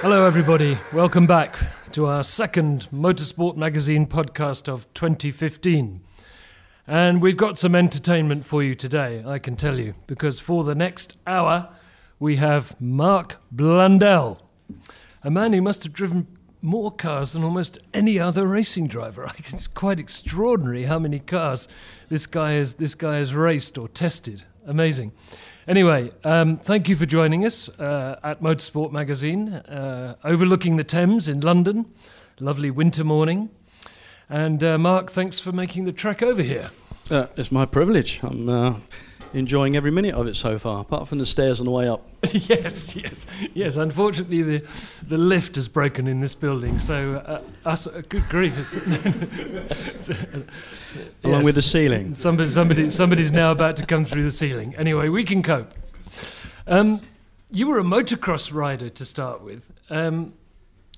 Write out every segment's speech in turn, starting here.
Hello, everybody. Welcome back to our second Motorsport Magazine podcast of 2015. And we've got some entertainment for you today, I can tell you, because for the next hour, we have Mark Blundell, a man who must have driven more cars than almost any other racing driver. It's quite extraordinary how many cars this guy has, this guy has raced or tested. Amazing. Anyway, um, thank you for joining us uh, at Motorsport Magazine, uh, overlooking the Thames in London. Lovely winter morning. And uh, Mark, thanks for making the trek over here. Uh, it's my privilege. I'm uh, enjoying every minute of it so far, apart from the stairs on the way up. yes, yes, yes. Unfortunately, the the lift has broken in this building, so uh, us. Uh, good grief! It's, so- so- Along yes. with the ceiling. Somebody, somebody, somebody's now about to come through the ceiling. Anyway, we can cope. Um, you were a motocross rider to start with. Um,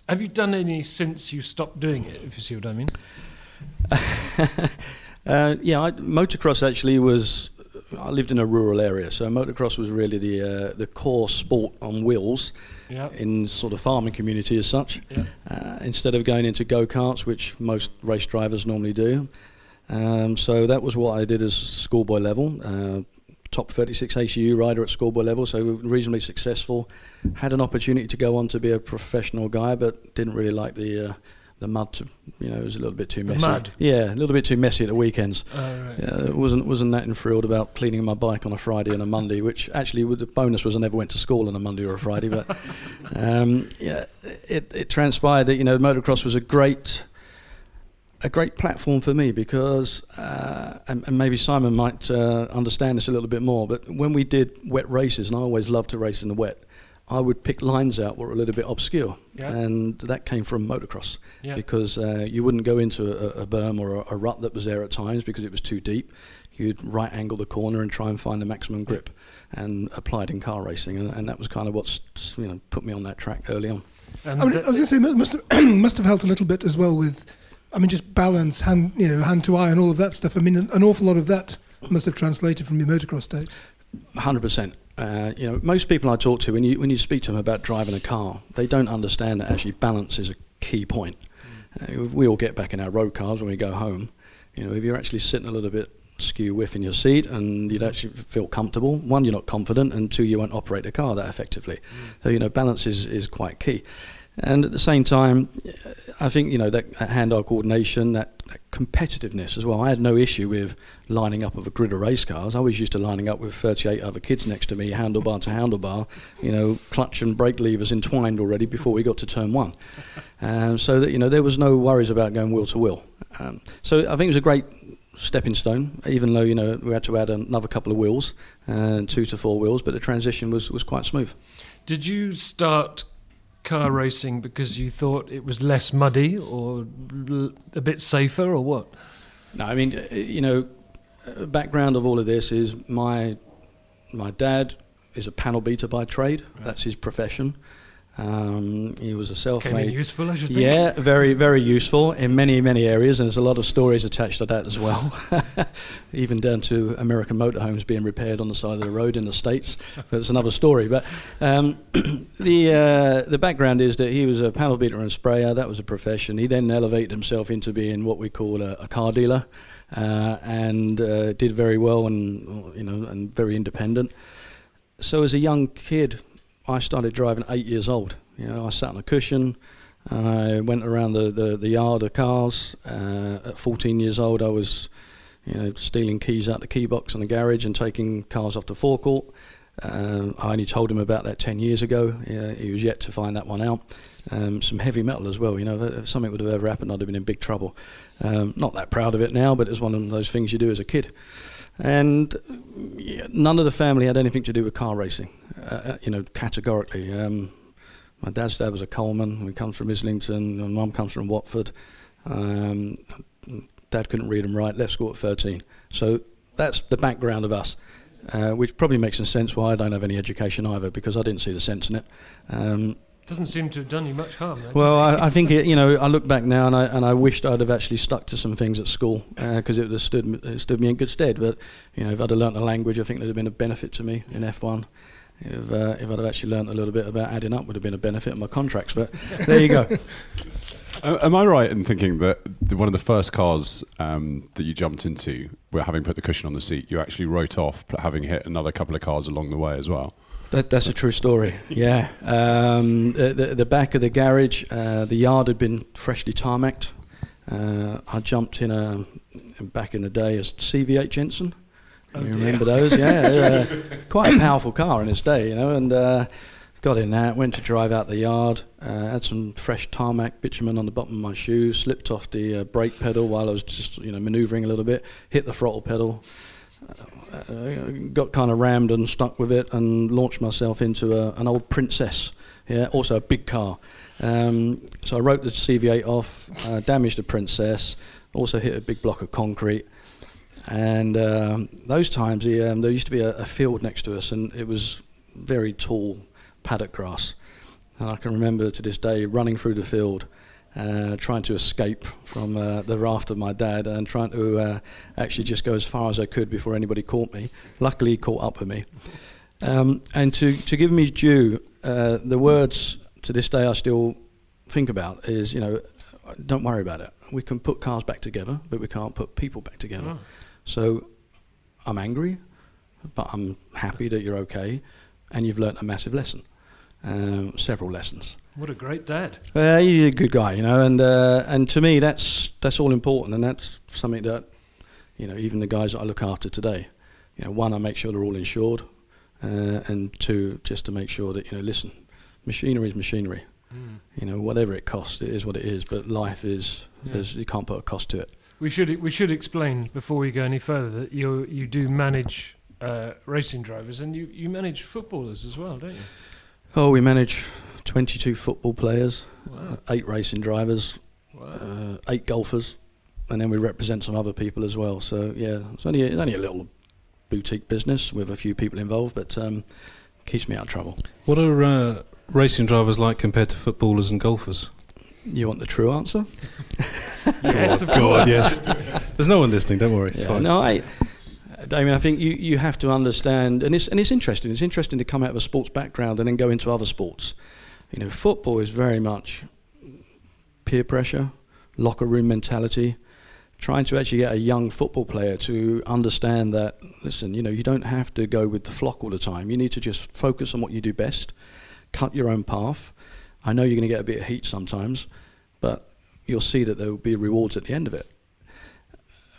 have you done any since you stopped doing it? If you see what I mean. Uh, yeah, I, motocross actually was. I lived in a rural area, so motocross was really the uh, the core sport on wheels Yeah. in sort of farming community as such. Yeah. Uh, instead of going into go karts, which most race drivers normally do, um, so that was what I did as schoolboy level. Uh, top 36 ACU rider at schoolboy level, so reasonably successful. Had an opportunity to go on to be a professional guy, but didn't really like the uh, the mud. To, you know, it was a little bit too The messy. mud? Yeah, a little bit too messy at the weekends. Oh, right. Yeah, wasn't wasn't that enthralled about cleaning my bike on a Friday and a Monday, which actually the bonus was I never went to school on a Monday or a Friday. But um, yeah, it, it transpired that you know motocross was a great a great platform for me because uh, and, and maybe Simon might uh, understand this a little bit more. But when we did wet races, and I always loved to race in the wet. I would pick lines out that were a little bit obscure, Yeah. and that came from motocross Yeah. because uh, you wouldn't go into a, a berm or a, a rut that was there at times because it was too deep. You'd right angle the corner and try and find the maximum grip, and applied in car racing, and, and that was kind of what's you know put me on that track early on. And I, mean, I was going to say must have, must have helped a little bit as well with, I mean, just balance, hand you know, hand to eye, and all of that stuff. I mean, an, an awful lot of that must have translated from your motocross days. Hundred percent. Uh, you know, most people I talk to, when you when you speak to them about driving a car, they don't understand that actually balance is a key point. Uh, we all get back in our road cars when we go home. You know, if you're actually sitting a little bit skew whiff in your seat and you'd actually feel comfortable, one, you're not confident, and two, you won't operate the car that effectively. So you know, balance is is quite key. And at the same time, I think you know that that hand-eye coordination, that, that competitiveness as well. I had no issue with lining up of a grid of race cars. I was used to lining up with 38 other kids next to me, handlebar to handlebar, you know, clutch and brake levers entwined already before we got to turn one. Um, so that you know there was no worries about going wheel to wheel. Um, so I think it was a great stepping stone, even though you know we had to add another couple of wheels, uh, two to four wheels, but the transition was was quite smooth. Did you start car racing because you thought it was less muddy or a bit safer or what? No, I mean, uh, you know, background of all of this is my my dad is a panel beater by trade. That's his profession. Um, he was a self-made. useful, I should think. Yeah, very, very useful in many, many areas, and there's a lot of stories attached to that as well. Even down to American motorhomes being repaired on the side of the road in the states, but it's another story. But um, the uh, the background is that he was a panel beater and sprayer. That was a profession. He then elevated himself into being what we call a, a car dealer, uh, and uh, did very well, and you know, and very independent. So as a young kid, I started driving eight years old. You know, I sat on a cushion. I went around the, the, the yard of cars. Uh, at 14 years old, I was, you know, stealing keys out the key box in the garage and taking cars off the forecourt. Um, I only told him about that 10 years ago. Yeah, he was yet to find that one out. Um, some heavy metal as well. You know, if something would have ever happened, I'd have been in big trouble. Um, not that proud of it now, but it's one of those things you do as a kid. And none of the family had anything to do with car racing, uh, uh, you know, categorically. Um, my dad's dad was a coalman. We come from Islington. My mum comes from Watford. Um, dad couldn't read and write. Left school at 13. So that's the background of us, uh, which probably makes some sense why I don't have any education either, because I didn't see the sense in it. Um, Doesn't seem to have done you much harm. Though, well. I, I think it, you know I look back now and I and I wished I'd have actually stuck to some things at school because it would have stood me- it stood me in good stead. But you know if I'd have learnt the language, I think there'd have been a benefit to me in F1. If uh, if I'd have actually learnt a little bit about adding up, would have been a benefit in my contracts. But there you go. Uh, am I right in thinking that the, one of the first cars um, that you jumped into, where having put the cushion on the seat, you actually wrote off having hit another couple of cars along the way as well? That, that's a true story. Yeah. Um, the, the, back of the garage, uh, the yard had been freshly tarmacked. Uh, I jumped in a back in the day as CV8 Jensen. Oh you dear. remember those? Yeah, were quite a powerful car in its day, you know. And uh, got in that, went to drive out the yard, uh, had some fresh tarmac bitumen on the bottom of my shoe, slipped off the uh, brake pedal while I was just you know manoeuvring a little bit, hit the throttle pedal, uh, got kind of rammed and stuck with it and launched myself into a, an old Princess. Yeah, also a big car. Um, so I wrote the CV8 off, uh, damaged the Princess, also hit a big block of concrete. And um, those times, the, um, there used to be a, a field next to us, and it was very tall paddock grass. And I can remember to this day running through the field, uh, trying to escape from uh, the raft of my dad, and trying to uh, actually just go as far as I could before anybody caught me. Luckily, he caught up with me. Um, and to, to give me due, uh, the words to this day I still think about is, you know, don't worry about it. We can put cars back together, but we can't put people back together. Oh. So I'm angry, but I'm happy that you're okay, and you've learnt a massive lesson, um, several lessons. What a great dad. Uh, he's a good guy, you know, and uh, and to me that's that's all important, and that's something that, you know, even the guys that I look after today, you know, one I make sure they're all insured, uh, and two just to make sure that you know, listen, machinery is machinery, Mm. you know, whatever it costs, it is what it is, but life is, Yeah. you can't put a cost to it. We should we should explain before we go any further that you you do manage uh, racing drivers and you, you manage footballers as well, don't you? Oh, we manage 22 football players, Wow. eight racing drivers, wow. uh, eight golfers, and then we represent some other people as well. So yeah, it's only it's only a little boutique business with a few people involved, but um, keeps me out of trouble. What are uh, racing drivers like compared to footballers and golfers? You want the true answer? yes, of course. yes. There's no one listening. Don't worry. It's Yeah, fine. No, I, Damien, I think you, you have to understand, and it's and it's interesting. It's interesting to come out of a sports background and then go into other sports. You know, football is very much peer pressure, locker room mentality. Trying to actually get a young football player to understand that, listen, you know, you don't have to go with the flock all the time. You need to just focus on what you do best, cut your own path. I know you're going to get a bit of heat sometimes, but you'll see that there will be rewards at the end of it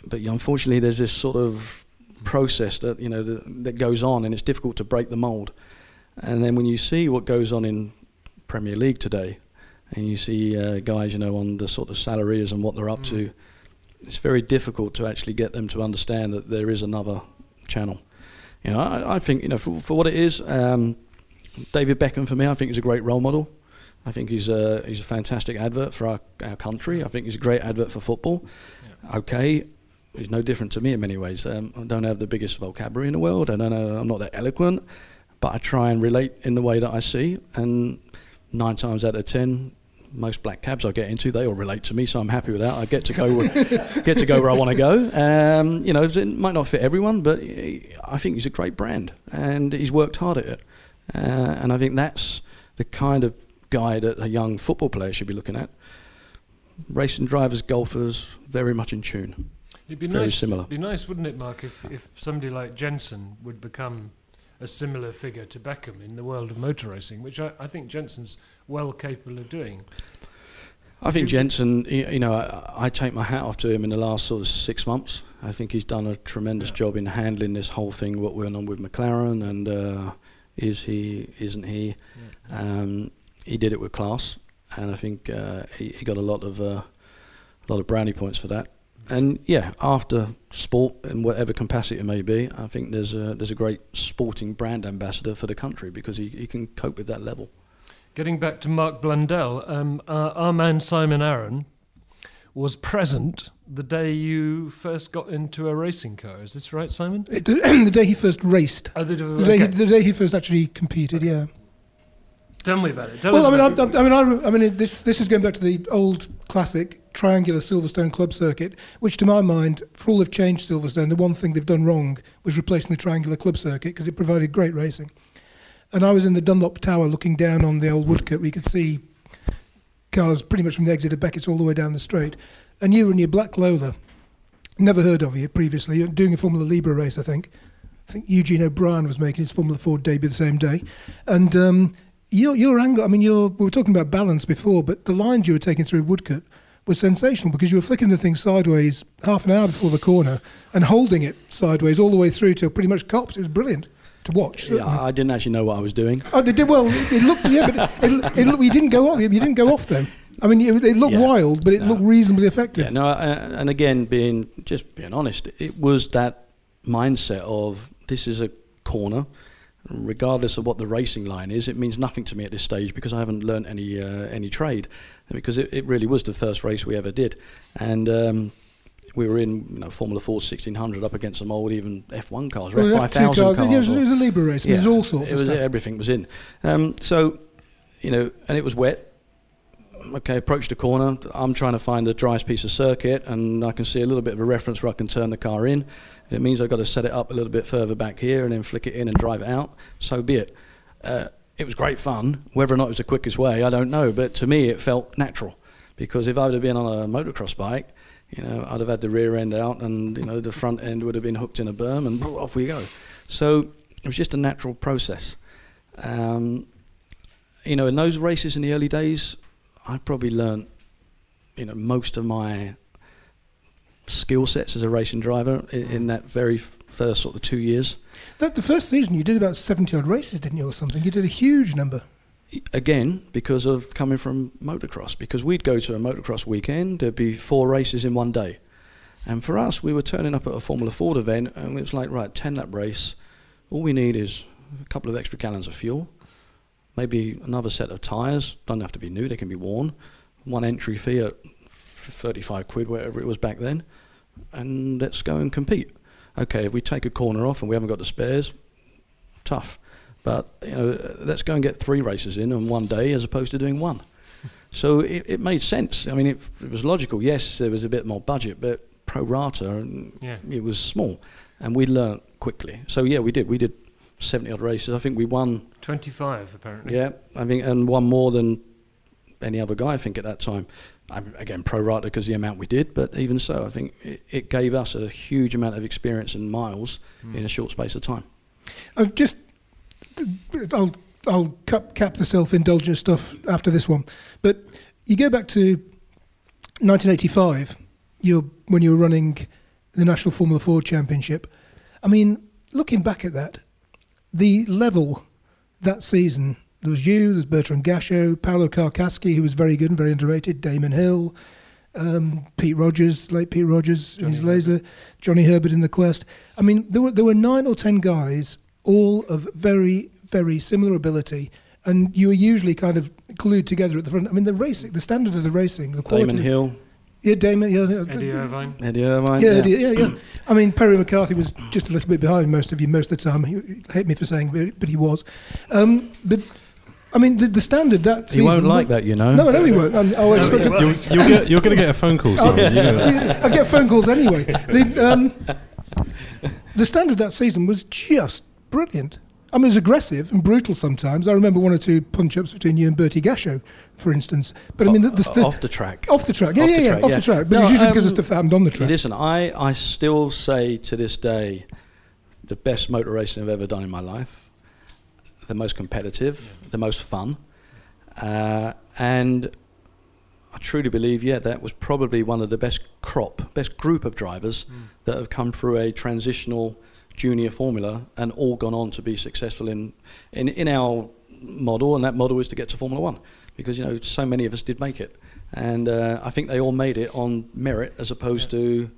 but unfortunately there's this sort of process that you know that, that goes on and it's difficult to break the mold. And then when you see what goes on in Premier League today and you see uh, guys you know on the sort of salaries and what they're up to it's very difficult to actually get them to understand that there is another channel. You know I, I think you know for, for what it is um, David Beckham for me I think is a great role model. I think he's a he's a fantastic advert for our, our country. I think he's a great advert for football. Okay he's no different to me in many ways. Um, I don't have the biggest vocabulary in the world. I don't know. I'm not that eloquent, but I try and relate in the way that I see. And nine times out of ten, most black cabs I get into, they all relate to me, so I'm happy with that. I get to go where, get to go where I want to go. Um, you know, it might not fit everyone, but I think he's a great brand, and he's worked hard at it. Uh, and I think that's the kind of guy that a young football player should be looking at. Racing drivers, golfers, very much in tune. It'd be Very nice. similar. Be nice, wouldn't it, Mark, if if somebody like Jensen would become a similar figure to Beckham in the world of motor racing, which I, I think Jensen's well capable of doing. I think Jensen, you know, I, I take my hat off to him in the last sort of six months. I think he's done a tremendous Yeah. job in handling this whole thing, what went on with McLaren, and uh, is he, isn't he? Um, he did it with class, and I think uh, he, he got a lot of uh, a lot of brownie points for that. And yeah, after sport in whatever capacity it may be, I think there's a there's a great sporting brand ambassador for the country because he, he can cope with that level. Getting back to Mark Blundell, um, our, our man Simon Arron was present the day you first got into a racing car. Is this right, Simon? It, the day he first raced, Oh, the, the day, okay. he, the day he first actually competed, yeah. Tell me about it. Tell Well, us I mean, I, about it. I, I mean, I, re- I mean, it- this this is going back to the old classic triangular Silverstone club circuit, which, to my mind, for all they've changed Silverstone, the one thing they've done wrong was replacing the triangular club circuit because it provided great racing. And I was in the Dunlop Tower looking down on the old Woodcote. We could see cars pretty much from the exit of Beckett's all the way down the straight. And you were in your black Lola, never heard of you previously, You're doing a Formula Libre race, I think. I think Eugene O'Brien was making his Formula Ford debut the same day. And um, your your angle, I mean, your, we were talking about balance before, but the lines you were taking through Woodcote was sensational because you were flicking the thing sideways half an hour before the corner and holding it sideways all the way through till pretty much Copse. It was brilliant to watch. Yeah. I didn't actually know what I was doing. Oh, they did well. It, it looked, yeah, but it, it, it, looked- you didn't go off. You didn't go off though. I mean, it, it looked Yeah. wild, but it No. looked reasonably effective. Yeah, no, and again, being just being honest, it was that mindset of this is a corner, regardless of what the racing line is. It means nothing to me at this stage because I haven't learnt any uh, any trade, because it, it really was the first race we ever did, and. Um, we were in you know, Formula Ford 1600 up against some old even F1 cars, or Well, F5000 cars. cars. yeah, it, was, it was a Libre race. but It was all sorts of stuff. Everything was in. Um, so, you know, and it was wet. Okay, approached the corner. I'm trying to find the driest piece of circuit, and I can see a little bit of a reference where I can turn the car in. It means I've got to set it up a little bit further back here and then flick it in and drive it out, so be it. Uh, it was great fun. Whether or not it was the quickest way, I don't know. But to me, it felt natural because if I would have been on a motocross bike, you know, I'd have had the rear end out, and you know, the front end would have been hooked in a berm, and off we go. So it was just a natural process. Um, you know, in those races in the early days, I probably learned, you know, most of my skill sets as a racing driver in, in that very first sort of two years. The first season, you did about 70 odd races, didn't you, or something? You did a huge number. Again, because of coming from motocross, because we'd go to a motocross weekend, there'd be four races in one day. And for us, we were turning up at a Formula Ford event, and it was like, right, 10 lap race. All we need is a couple of extra gallons of fuel, maybe another set of tyres. Don't have to be new, they can be worn. One entry fee at 35 quid, whatever it was back then. And let's go and compete. Okay, if we take a corner off and we haven't got the spares, tough. But you know, let's go and get three races in on one day as opposed to doing one. So it, it made sense. I mean, it, it was logical. Yes, there was a bit more budget, but pro rata, and Yeah. it was small, and we learnt quickly. So yeah, we did. We did seventy odd races. I think we won. 25, apparently. Yeah, I think, and won more than any other guy. I think at that time. I, again, pro rata because the amount we did, but even so, I think it, it gave us a huge amount of experience and miles in a short space of time. Uh, just, I'll I'll cap, cap the self-indulgent stuff after this one, but you go back to 1985. You when you were running the National Formula Ford Championship. I mean, looking back at that, the level that season. There was you, there's Bertrand Gachot, Paulo Carcasci, who was very good and very underrated, Damon Hill, um, Pete Rogers, late Pete Rogers in his laser, Johnny Herbert in the Quest. I mean, there were there were nine or ten guys, all of very very similar ability, and you were usually kind of glued together at the front. I mean, the racing, the standard of the racing, the quality. Damon Hill, Yeah, Damon. Yeah, Eddie Irvine. Eddie Irvine. Yeah, Eddie, yeah, yeah. I mean, Perry McCarthy was just a little bit behind most of you most of the time. He, he hate me for saying, but, but he was. Um, but I mean, the, the standard that He won't like that, you know. No, I know he won't. and I'll expect it. You'll, you'll get, you're going to get a phone call, Simon. you know. Yeah, I get phone calls anyway. The, um, the standard that season was just brilliant. I mean, it was aggressive and brutal sometimes. I remember one or two punch-ups between you and Bertie Gachot, for instance. But I mean, the, the, the, off the track. off the track, yeah, off yeah, yeah, track, off yeah. the track. But No, it's usually because of um, stuff that happened on the track. Listen, I, I still say to this day, the best motor racing I've ever done in my life, the most competitive, the most fun, uh, and I truly believe, yeah, that was probably one of the best crop, best group of drivers that have come through a transitional junior formula and all gone on to be successful in, in, in our model, and that model is to get to Formula One, because you know so many of us did make it, and uh, I think they all made it on merit as opposed to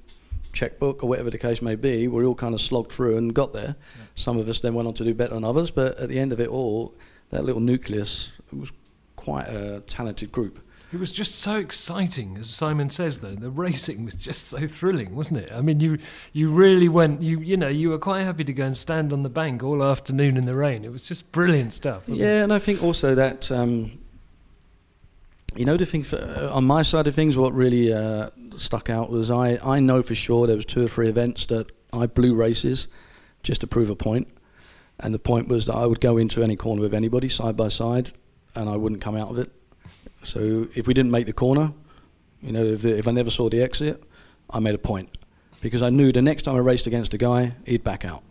checkbook or whatever the case may be. We all kind of slogged through and got there. Some of us then went on to do better than others, but at the end of it all, that little nucleus was quite a talented group. It was just so exciting, as Simon says. Though the racing was just so thrilling, wasn't it? I mean, you you really went. You you know you were quite happy to go and stand on the bank all afternoon in the rain. It was just brilliant stuff. Wasn't Yeah, and I think also that um, you know the thing for, uh, on my side of things, what really uh, stuck out was I I know for sure there was two or three events that I blew races just to prove a point. point, and the point was that I would go into any corner with anybody side by side, and I wouldn't come out of it. So if we didn't make the corner, you know, if, if I never saw the exit, I made a point because I knew the next time I raced against a guy, he'd back out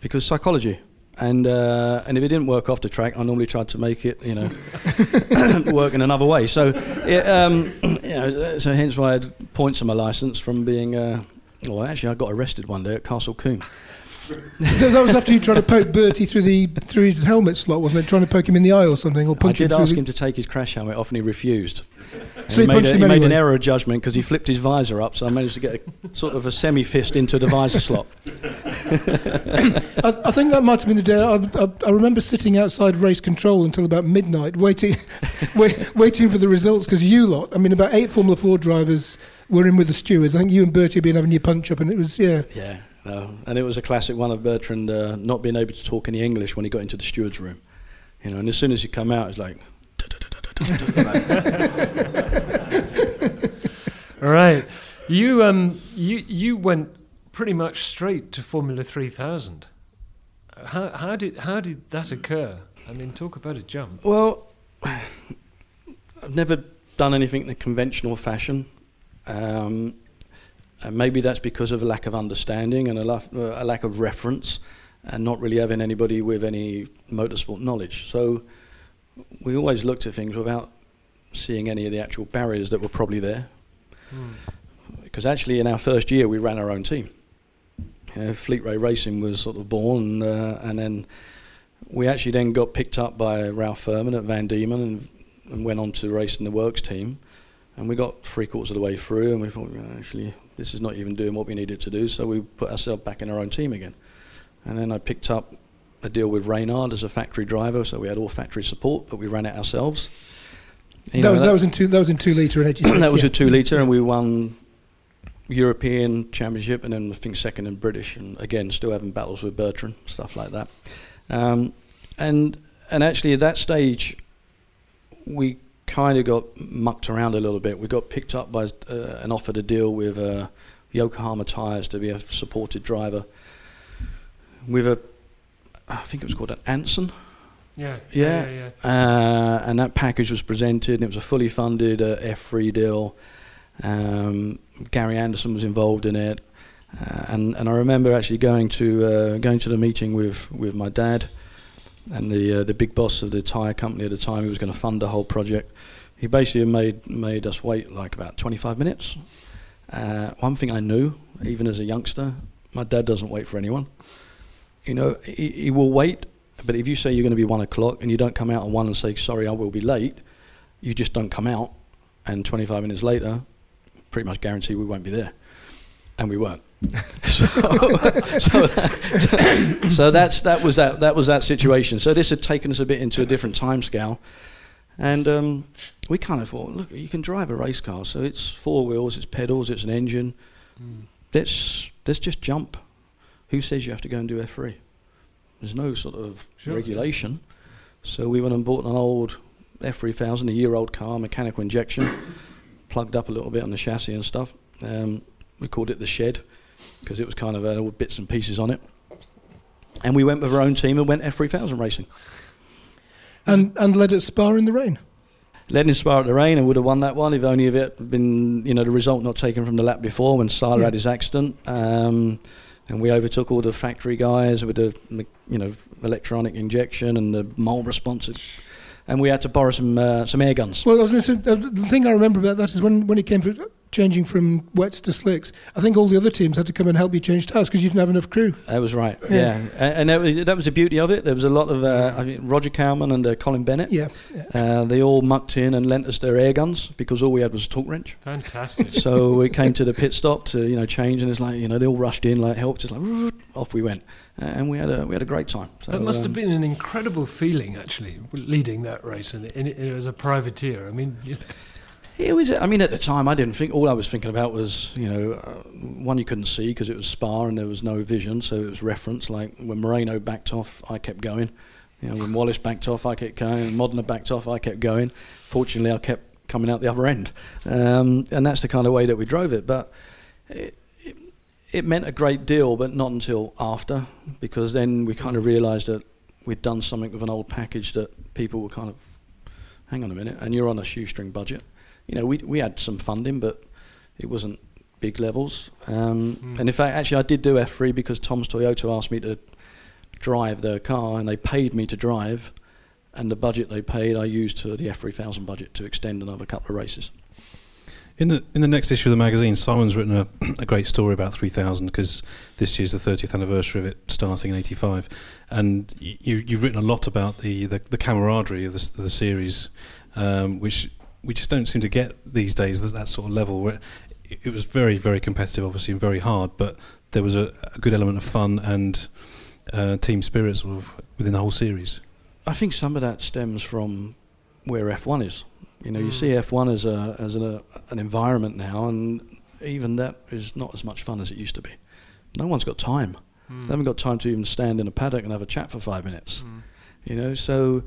because psychology. And uh, and if it didn't work off the track, I normally tried to make it, you know, work in another way. So, it, um, you know, so hence why I had points on my license from being. Uh, well, actually, I got arrested one day at Castle Combe. That was after you tried to poke Bertie through the through his helmet slot, wasn't it? Trying to poke him in the eye or something, or I punch did him ask him to take his crash helmet off, and he refused. And So he made, punched a- him he made an error of judgment because he flipped his visor up, so I managed to get a sort of a semi fist into the visor slot. I, I think that might have been the day. I, I, I remember sitting outside race control until about midnight, waiting, wait, waiting for the results. Because you lot, I mean, about eight Formula Ford drivers were in with the stewards. I think you and Bertie had been having your punch up, and it was yeah. Yeah, no. And it was a classic one of Bertrand uh, not being able to talk any English when he got into the steward's room. You know, and as soon as he come out, it's like. Right, you um you you went pretty much straight to Formula Three Thousand. How how did how did that occur? I mean, talk about a jump. Well, I've never done anything in a conventional fashion. Um, and maybe that's because of a lack of understanding and a, la- uh, a lack of reference and not really having anybody with any motorsport knowledge. So we always looked at things without seeing any of the actual barriers that were probably there. Because actually, in our first year, we ran our own team. You know, Fleet Ray Racing was sort of born, uh, and then we actually then got picked up by Ralph Firman at Van Diemen and, and went on to race in the Works team. And we got three quarters of the way through, and we thought, "Yeah, actually, this is not even doing what we needed to do. So we put ourselves back in our own team again. And then I picked up a deal with Reynard as a factory driver, so we had all factory support, but we ran it ourselves. You that know, was that was in two that was in two liter and that was yeah. a two litre, and we won European Championship, and then I think second in British, and again still having battles with Bertrand, stuff like that. Um, and and actually at that stage, we kind of got mucked around a little bit. We got picked up by uh, and offered a deal with uh, Yokohama Tires to be a supported driver with a, I think it was called an Anson. Yeah, Yeah. yeah, yeah. Uh, and that package was presented, and it was a fully funded uh, F3 deal. Um, Gary Anderson was involved in it, uh, and and I remember actually going to uh, going to the meeting with, with my dad, and the uh, the big boss of the tire company at the time, who was going to fund the whole project. He basically made made us wait like about 25 minutes. Uh, one thing I knew, even as a youngster, my dad doesn't wait for anyone. You know, he, he will wait, but if you say you're going to be one o'clock and you don't come out at one and say, sorry, I will be late, you just don't come out. And 25 minutes later, pretty much guarantee we won't be there. And we weren't. so, so, that, so that's, that, was that, that was that situation. So this had taken us a bit into a different time scale. And um, we kind of thought, look, you can drive a race car, so it's four wheels, it's pedals, it's an engine. Let's let's just jump. Who says you have to go and do F3? There's no sort of Sure. regulation. So we went and bought an old F3000, a year-old car, mechanical injection, plugged up a little bit on the chassis and stuff. Um, we called it the shed because it was kind of had all bits and pieces on it. And we went with our own team and went F3000 racing. And and led at Spa in the rain. Led in Spa at the rain and would have won that one if only if it had been, you know, the result not taken from the lap before when Sala Yeah. had his accident. Um, and we overtook all the factory guys with the, you know, electronic injection and the mole responses. And we had to borrow some uh, some air guns. Well, I was going to say, uh, the thing I remember about that is when, when it came to changing from wets to slicks, I think all the other teams had to come and help you change tires because you didn't have enough crew. That was right. Yeah. Yeah, and, and that was that was the beauty of it. There was a lot of uh, I think Roger Cowman and uh, Colin Bennett. Yeah. yeah. Uh, they all mucked in and lent us their air guns because all we had was a torque wrench. Fantastic. so we came to the pit stop to you know change, and it's like you know they all rushed in like helped us like off we went, and we had a we had a great time. So, that must um, have been an incredible feeling, actually, leading that race and in, in, as a privateer. I mean, you- It was. I mean, at the time, I didn't think. All I was thinking about was, you know, uh, one you couldn't see because it was Spa and there was no vision, so it was reference. Like when Moreno backed off, I kept going. You know, when Wallace backed off, I kept going. Modena backed off, I kept going. Fortunately, I kept coming out the other end, um, and that's the kind of way that we drove it. But it, it, it meant a great deal, but not until after, because then we kind of realised that we'd done something with an old package that people were kind of, hang on a minute, and you're on a shoestring budget you know, we we had some funding, but it wasn't big levels. Um, And in fact, actually, I did do F3 because Tom's Toyota asked me to drive their car, and they paid me to drive, and the budget they paid I used to the F3000 budget to extend another couple of races. In the in the next issue of the magazine, Simon's written a, a great story about 3000 because this year's the 30th anniversary of it starting in '85, and y- you, you've written a lot about the, the, the camaraderie of the, the series, um, which we just don't seem to get these days. There's that sort of level where it, it was very very competitive, obviously, and very hard, but there was a, a good element of fun and uh, team spirit sort of within the whole series. I think some of that stems from where F1 is. You know, you Mm. see F1 as a as an, a, an environment now, and even that is not as much fun as it used to be. No one's got time. Hmm. They haven't got time to even stand in a paddock and have a chat for five minutes. You know, so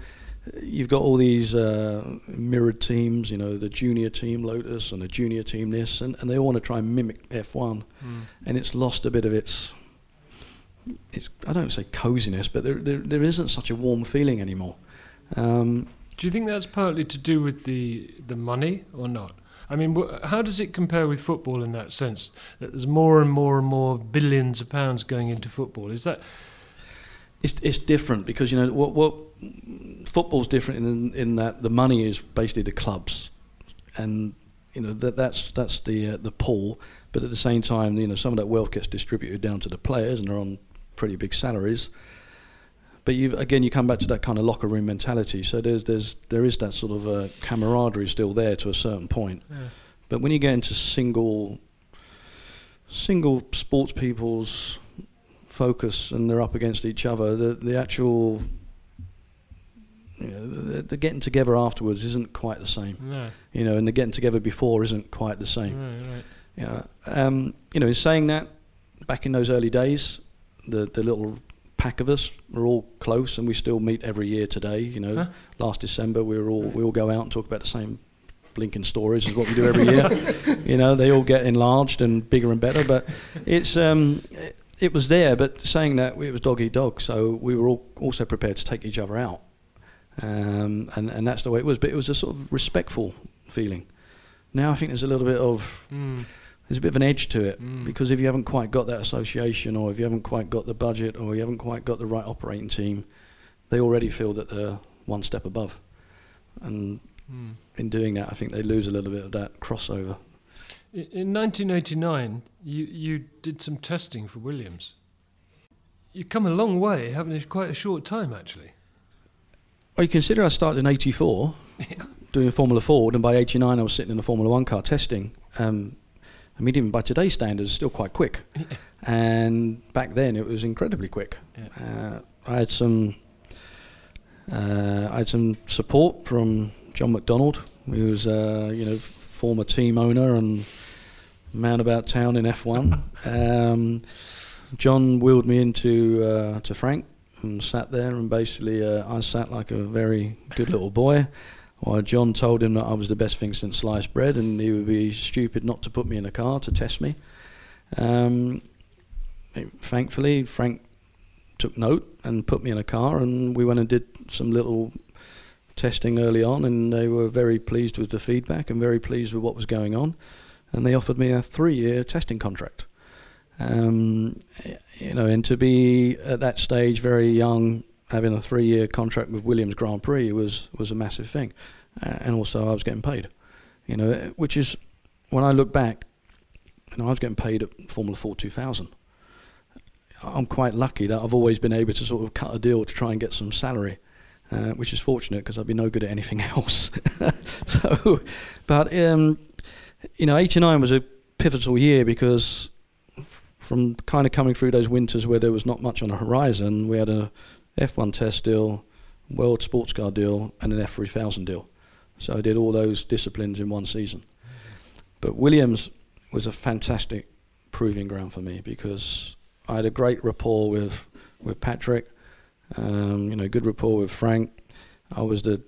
you've got all these uh, mirrored teams. You know, the junior team Lotus and the junior team this, and, and they all want to try and mimic F1, Hmm. and it's lost a bit of its. It's, I don't say coziness, but there, there there isn't such a warm feeling anymore. Um, Do you think that's partly to do with the the money or not? I mean, wh- how does it compare with football in that sense? That there's more and more and more billions of pounds going into football. Is that It's it's different because you know what what football's different in in that the money is basically the clubs, and you know that that's that's the uh, the pool. But at the same time, you know some of that wealth gets distributed down to the players, and they're on pretty big salaries. But you again, you come back to that kind of locker room mentality. So there's there's there is that sort of uh, camaraderie still there to a certain point. Yeah. But when you get into single single sports people's focus and they're up against each other, the the actual you know, the, the getting together afterwards isn't quite the same. no? You know, and the getting together before isn't quite the same. Right, right. You know, um, you know, in saying that, back in those early days, the the little pack of us were all close, and we still meet every year today. You know, Huh? last December we were all we all go out and talk about the same blinking stories as what we do every year. you know, they all get enlarged and bigger and better, but it's um, it, it was there. But saying that, it was dog eat dog, so we were all also prepared to take each other out, um, and and that's the way it was. But it was a sort of respectful feeling. Now I think there's a little bit of Mm. there's a bit of an edge to it Mm. because if you haven't quite got that association or if you haven't quite got the budget or you haven't quite got the right operating team, they already feel that they're one step above. And Mm. in doing that, I think they lose a little bit of that crossover. In 1989, you you did some testing for Williams. You've come a long way, haven't you? Quite a short time, actually. Well, you consider I started in '84 doing Formula Ford, and by '89 I was sitting in the Formula One car testing. Um, I mean, even by today's standards, still quite quick. And back then, it was incredibly quick. Yeah. Uh, I had some, uh, I had some support from John McDonald, who was uh, you know former team owner and man about town in F1. Um, John wheeled me into uh, to Frank and sat there, and basically uh, I sat like a very good little boy. While John told him that I was the best thing since sliced bread, and he would be stupid not to put me in a car to test me. Um, thankfully, Frank took note and put me in a car, and we went and did some little testing early on, and they were very pleased with the feedback and very pleased with what was going on, and they offered me a three-year testing contract. Um, you know, and to be at that stage, very young, having a three-year contract with Williams Grand Prix was was a massive thing, uh, and also I was getting paid. You know, which is when I look back, you know, I was getting paid at Formula Ford 2000. I'm quite lucky that I've always been able to sort of cut a deal to try and get some salary, uh, which is fortunate because I'd be no good at anything else. so, but um, you know, 89 was a pivotal year because from kind of coming through those winters where there was not much on the horizon, we had a F1 test deal, World Sports Car deal, and an F3000 deal. So I did all those disciplines in one season. But Williams was a fantastic proving ground for me because I had a great rapport with with Patrick, um, you know, good rapport with Frank. I was the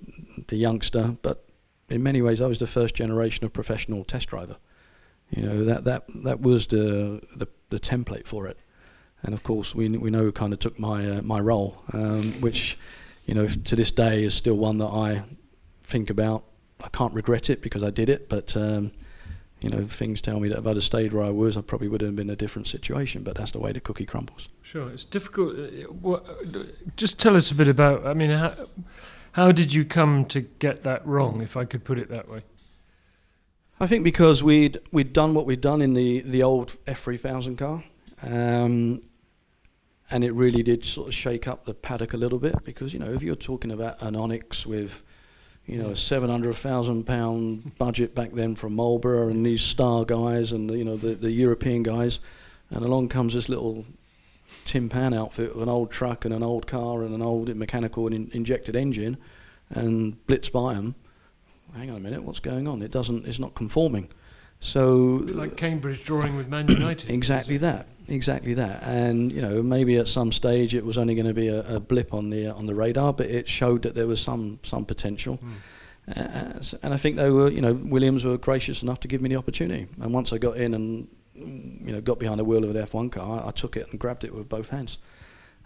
the youngster, but in many ways I was the first generation of professional test driver. You know that that that was the the, the template for it, and of course we we know kind of took my uh, my role, um, which you know to this day is still one that I think about. I can't regret it because I did it, but um, you know things tell me that if I'd have stayed where I was, I probably would have been in a different situation. But that's the way the cookie crumbles. Sure, it's difficult. uh, just tell us a bit about. I mean, how, how did you come to get that wrong, if I could put it that way? I think because we'd we'd done what we'd done in the the old F3000 car, um, and it really did sort of shake up the paddock a little bit. Because you know, if you're talking about an Onyx with, you know, a seven hundred thousand pound budget back then from Marlboro and these star guys and you know the the European guys, and along comes this little tin pan outfit with an old truck and an old car and an old mechanical and in- injected engine, and blitz by them hang on a minute, what's going on? It doesn't, it's not conforming. So, A bit like Cambridge drawing with Man United. exactly that, exactly that. And you know, maybe at some stage it was only going to be a, a blip on the uh, on the radar, but it showed that there was some some potential. Mm. Uh, and I think they were, you know, Williams were gracious enough to give me the opportunity. And once I got in and you know got behind the wheel of an F1 car, I, I took it and grabbed it with both hands.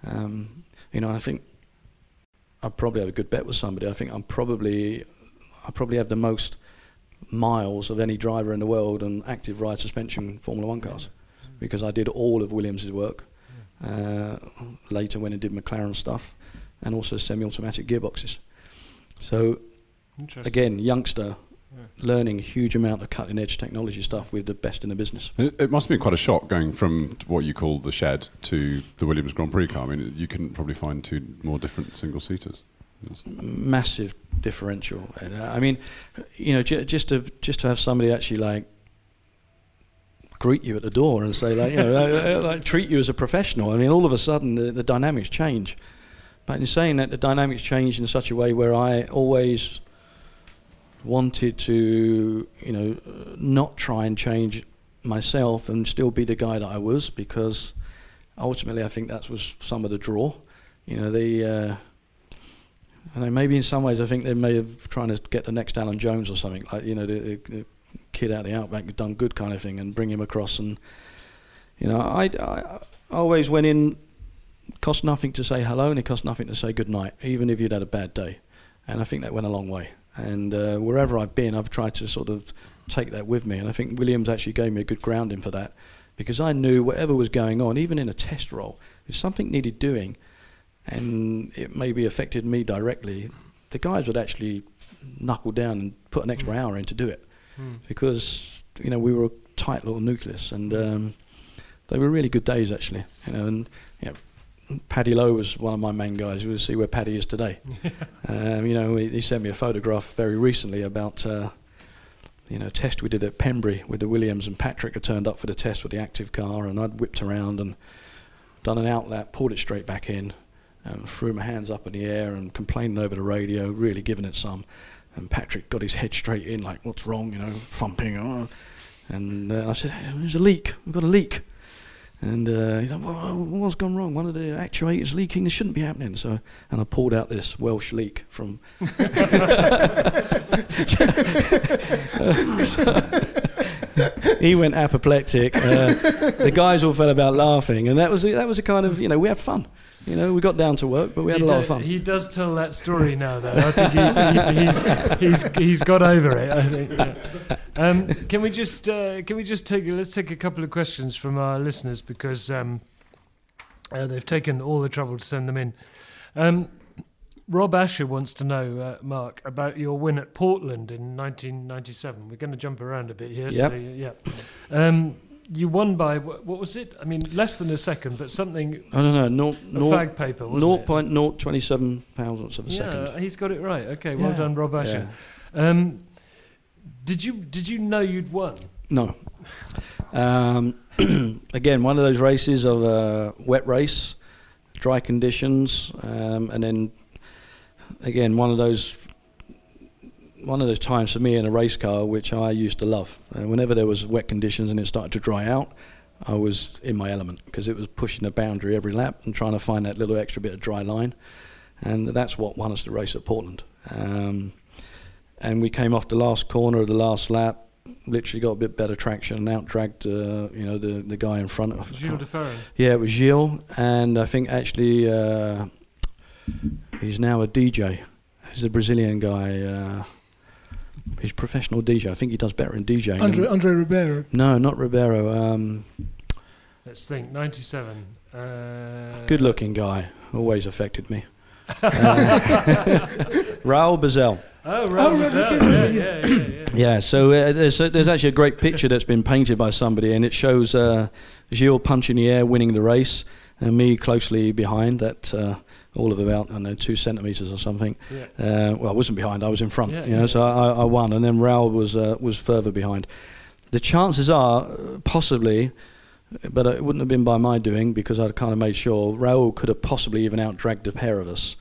Um, you know, I think I probably have a good bet with somebody. I think I'm probably I probably have the most miles of any driver in the world on active ride suspension Formula One cars because I did all of Williams's work. Uh, later, when I did McLaren stuff, and also semi-automatic gearboxes. So again, youngster, Yeah. Learning a huge amount of cutting-edge technology stuff with the best in the business. It, it must have been quite a shock going from what you call the shed to the Williams Grand Prix car. I mean, you couldn't probably find two more different single seaters. Yes. massive differential. Uh, I mean, you know, j- just to just to have somebody actually like greet you at the door and say like, you know, like, uh, like treat you as a professional. I mean, all of a sudden the, the dynamics change. But in saying that, the dynamics changed in such a way where I always wanted to, you know, not try and change myself and still be the guy that I was because ultimately I think that was some of the draw. You know, the uh, I know maybe in some ways I think they may have trying to get the next Alan Jones or something. Like you know the, the, kid out of the outback done good kind of thing and bring him across and you know I, I always went in cost nothing to say hello and it cost nothing to say good night even if you'd had a bad day. And I think that went a long way and uh, wherever I've been I've tried to sort of take that with me and I think Williams actually gave me a good grounding for that because I knew whatever was going on even in a test role if something needed doing and it maybe affected me directly, the guys would actually knuckle down and put an extra hour in to do it Mm. because you know we were a tight little nucleus and um, they were really good days actually. You know, and Paddy Lowe was one of my main guys. We'll see where Paddy is today. um, you know, he, he sent me a photograph very recently about. Uh, you know, a test we did at Pembrey with the Williams and Patrick had turned up for the test with the active car and I'd whipped around and done an outlap, pulled it straight back in, and threw my hands up in the air and complaining over the radio, really giving it some. And Patrick got his head straight in, like, what's wrong, you know, thumping. Oh. And uh, I said, there's a leak, we've got a leak. And uh, he's like, well, what's gone wrong? One of the actuators leaking. This shouldn't be happening. So, and I pulled out this Welsh leek from. he went apoplectic. Uh, the guys all fell about laughing, and that was that was a kind of you know we had fun. You know, we got down to work, but we had he a lot do- of fun. He does tell that story now, though. I think he's, he, he's, he's, he's got over it. I think. yeah. Um, can we just uh, can we just take let's take a couple of questions from our listeners because um, uh, they've taken all the trouble to send them in. Um, Rob Asher wants to know, uh, Mark, about your win at Portland in 1997. We're going to jump around a bit here. So, yeah. You won by what, what was it? I mean, less than a second, but something I don't know, a naught, fag paper, wasn't it? 0.027 pounds of a Yeah, second. he's got it right. Okay, well Yeah. done, Rob Asher. Um, did you did you know you'd won? No. Um, again, one of those races of a wet race, dry conditions, um, and then again one of those one of those times for me in a race car which I used to love. Uh, whenever there was wet conditions and it started to dry out, I was in my element because it was pushing the boundary every lap and trying to find that little extra bit of dry line, and that's what won us the race at Portland. Um, and we came off the last corner of the last lap literally got a bit better traction and out dragged uh, you know the the guy in front of Gil de Ferran. yeah it was Gil and I think actually uh, he's now a DJ he's a Brazilian guy uh, he's professional DJ I think he does better in DJing Andre, than- Andre Ribeiro. no not Ribeiro um, Let's think. Ninety-seven. Uh, good looking guy always affected me uh, Raul Boesel Oh, right. Oh, right, yeah, yeah, yeah. yeah, yeah, yeah. Yeah, so uh, there's, uh, there's actually a great picture that's been painted by somebody, and it shows uh, Gil punching the air, winning the race, and me closely behind That uh, all of about I don't know two centimeters or something. Yeah. Uh, well, I wasn't behind; I was in front. Yeah, you know, yeah. so I, I won, and then Raul was uh, was further behind. The chances are, uh, possibly, but it wouldn't have been by my doing because I'd kind of made sure Raul could have possibly even outdragged a pair of us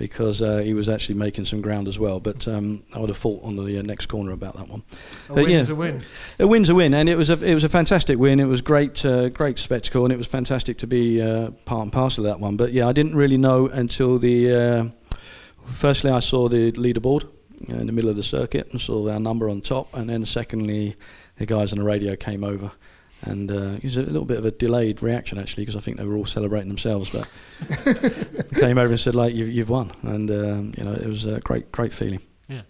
because uh, he was actually making some ground as well. But um, I would have fought on the uh, next corner about that one. A But win's yeah. a win. A win's a win, and it was a it was a fantastic win. It was great, uh, great spectacle, and it was fantastic to be uh, part and parcel of that one. But yeah, I didn't really know until the. Uh, firstly, I saw the leaderboard uh, in the middle of the circuit and saw our number on top, and then secondly, the guys on the radio came over. And uh, it was a little bit of a delayed reaction actually, because I think they were all celebrating themselves. But they came over and said, "Like you've, you've won," and um, you know it was a great, great feeling. Yeah.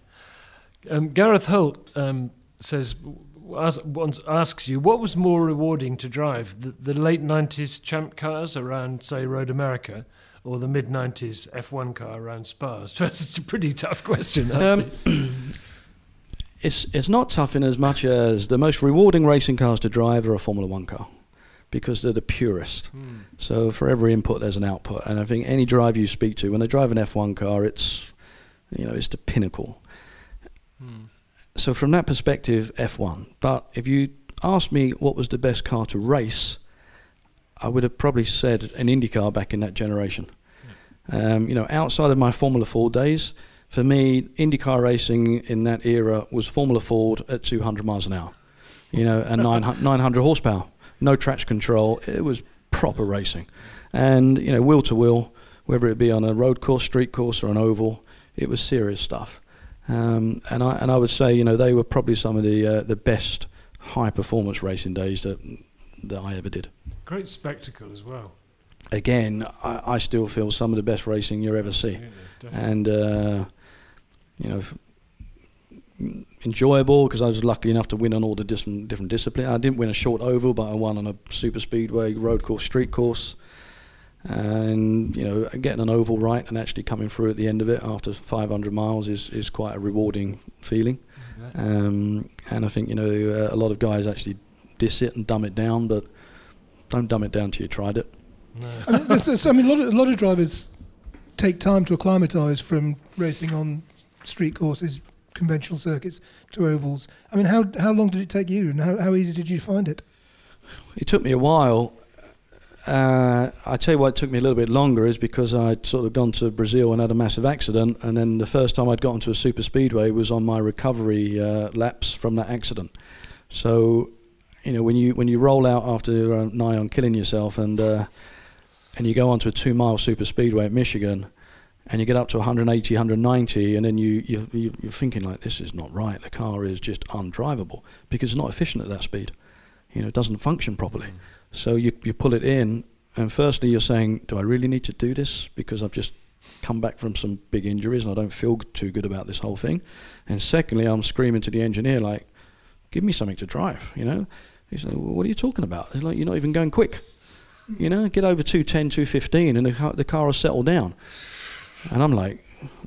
Um, Gareth Holt um, says, as, once asks you, what was more rewarding to drive, the, the late 90s champ cars around, say, Road America, or the mid 90s F1 car around Spa? That's a pretty tough question. It's it's not tough in as much as the most rewarding racing cars to drive are a Formula One car, because they're the purest. Hmm. So for every input, there's an output, and I think any driver you speak to, when they drive an F1 car, it's you know it's the pinnacle. Hmm. So from that perspective, F1. But if you asked me what was the best car to race, I would have probably said an IndyCar back in that generation. Um, you know, outside of my Formula Ford days, for me, IndyCar racing in that era was Formula Ford at 200 miles an hour, you know, and 900, 900 horsepower, no traction control. It was proper racing, and you know, wheel to wheel, whether it be on a road course, street course, or an oval, it was serious stuff. Um, and I and I would say, you know, they were probably some of the uh, the best high performance racing days that that I ever did. Great spectacle as well. Again, I, I still feel some of the best racing you ever see Yeah, and uh, you know enjoyable because I was lucky enough to win on all the different different disciplines. I didn't win a short oval, but I won on a super speedway, road course, street course, and you know getting an oval right and actually coming through at the end of it after 500 miles is is quite a rewarding feeling. Yeah. Um, and I think you know uh, a lot of guys actually diss it and dumb it down, but don't dumb it down till you tried it. No. I mean, it's, it's- I mean, a lot, of, a lot of drivers take time to acclimatise from racing on street courses, conventional circuits, to ovals. I mean, how how long did it take you, and how, how easy did you find it? It took me a while. uh, I tell you why it took me a little bit longer is because I'd sort of gone to Brazil and had a massive accident, and then the first time I'd got onto a super speedway was on my recovery uh, laps from that accident. So, you know, when you when you roll out after uh, nigh on killing yourself, and uh, and you go onto a two mile super speedway at Michigan, and you get up to 180, 190, and then you, you, you you're thinking like this is not right. The car is just undrivable because it's not efficient at that speed. You know, it doesn't function properly. Mm. So you, you pull it in, and firstly, you're saying, Do I really need to do this? Because I've just come back from some big injuries and I don't feel too good about this whole thing. And secondly, I'm screaming to the engineer, like, Give me something to drive, you know? He's like, well, What are you talking about? He's like, You're not even going quick. You know, get over 210, 215, and the car, the car will settle down. And I'm like,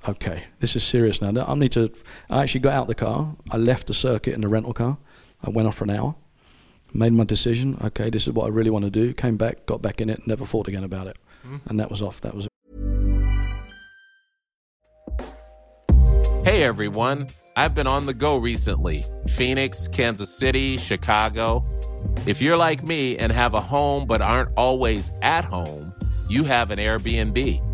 okay, this is serious now. I need to. I actually got out the car. I left the circuit in the rental car. I went off for an hour made my decision. Okay, this is what I really want to do. Came back, got back in it, never thought again about it, hmm. and that was off. That was. Hey everyone, I've been on the go recently Phoenix, Kansas City, Chicago. If you're like me and have a home but aren't always at home, you have an Airbnb.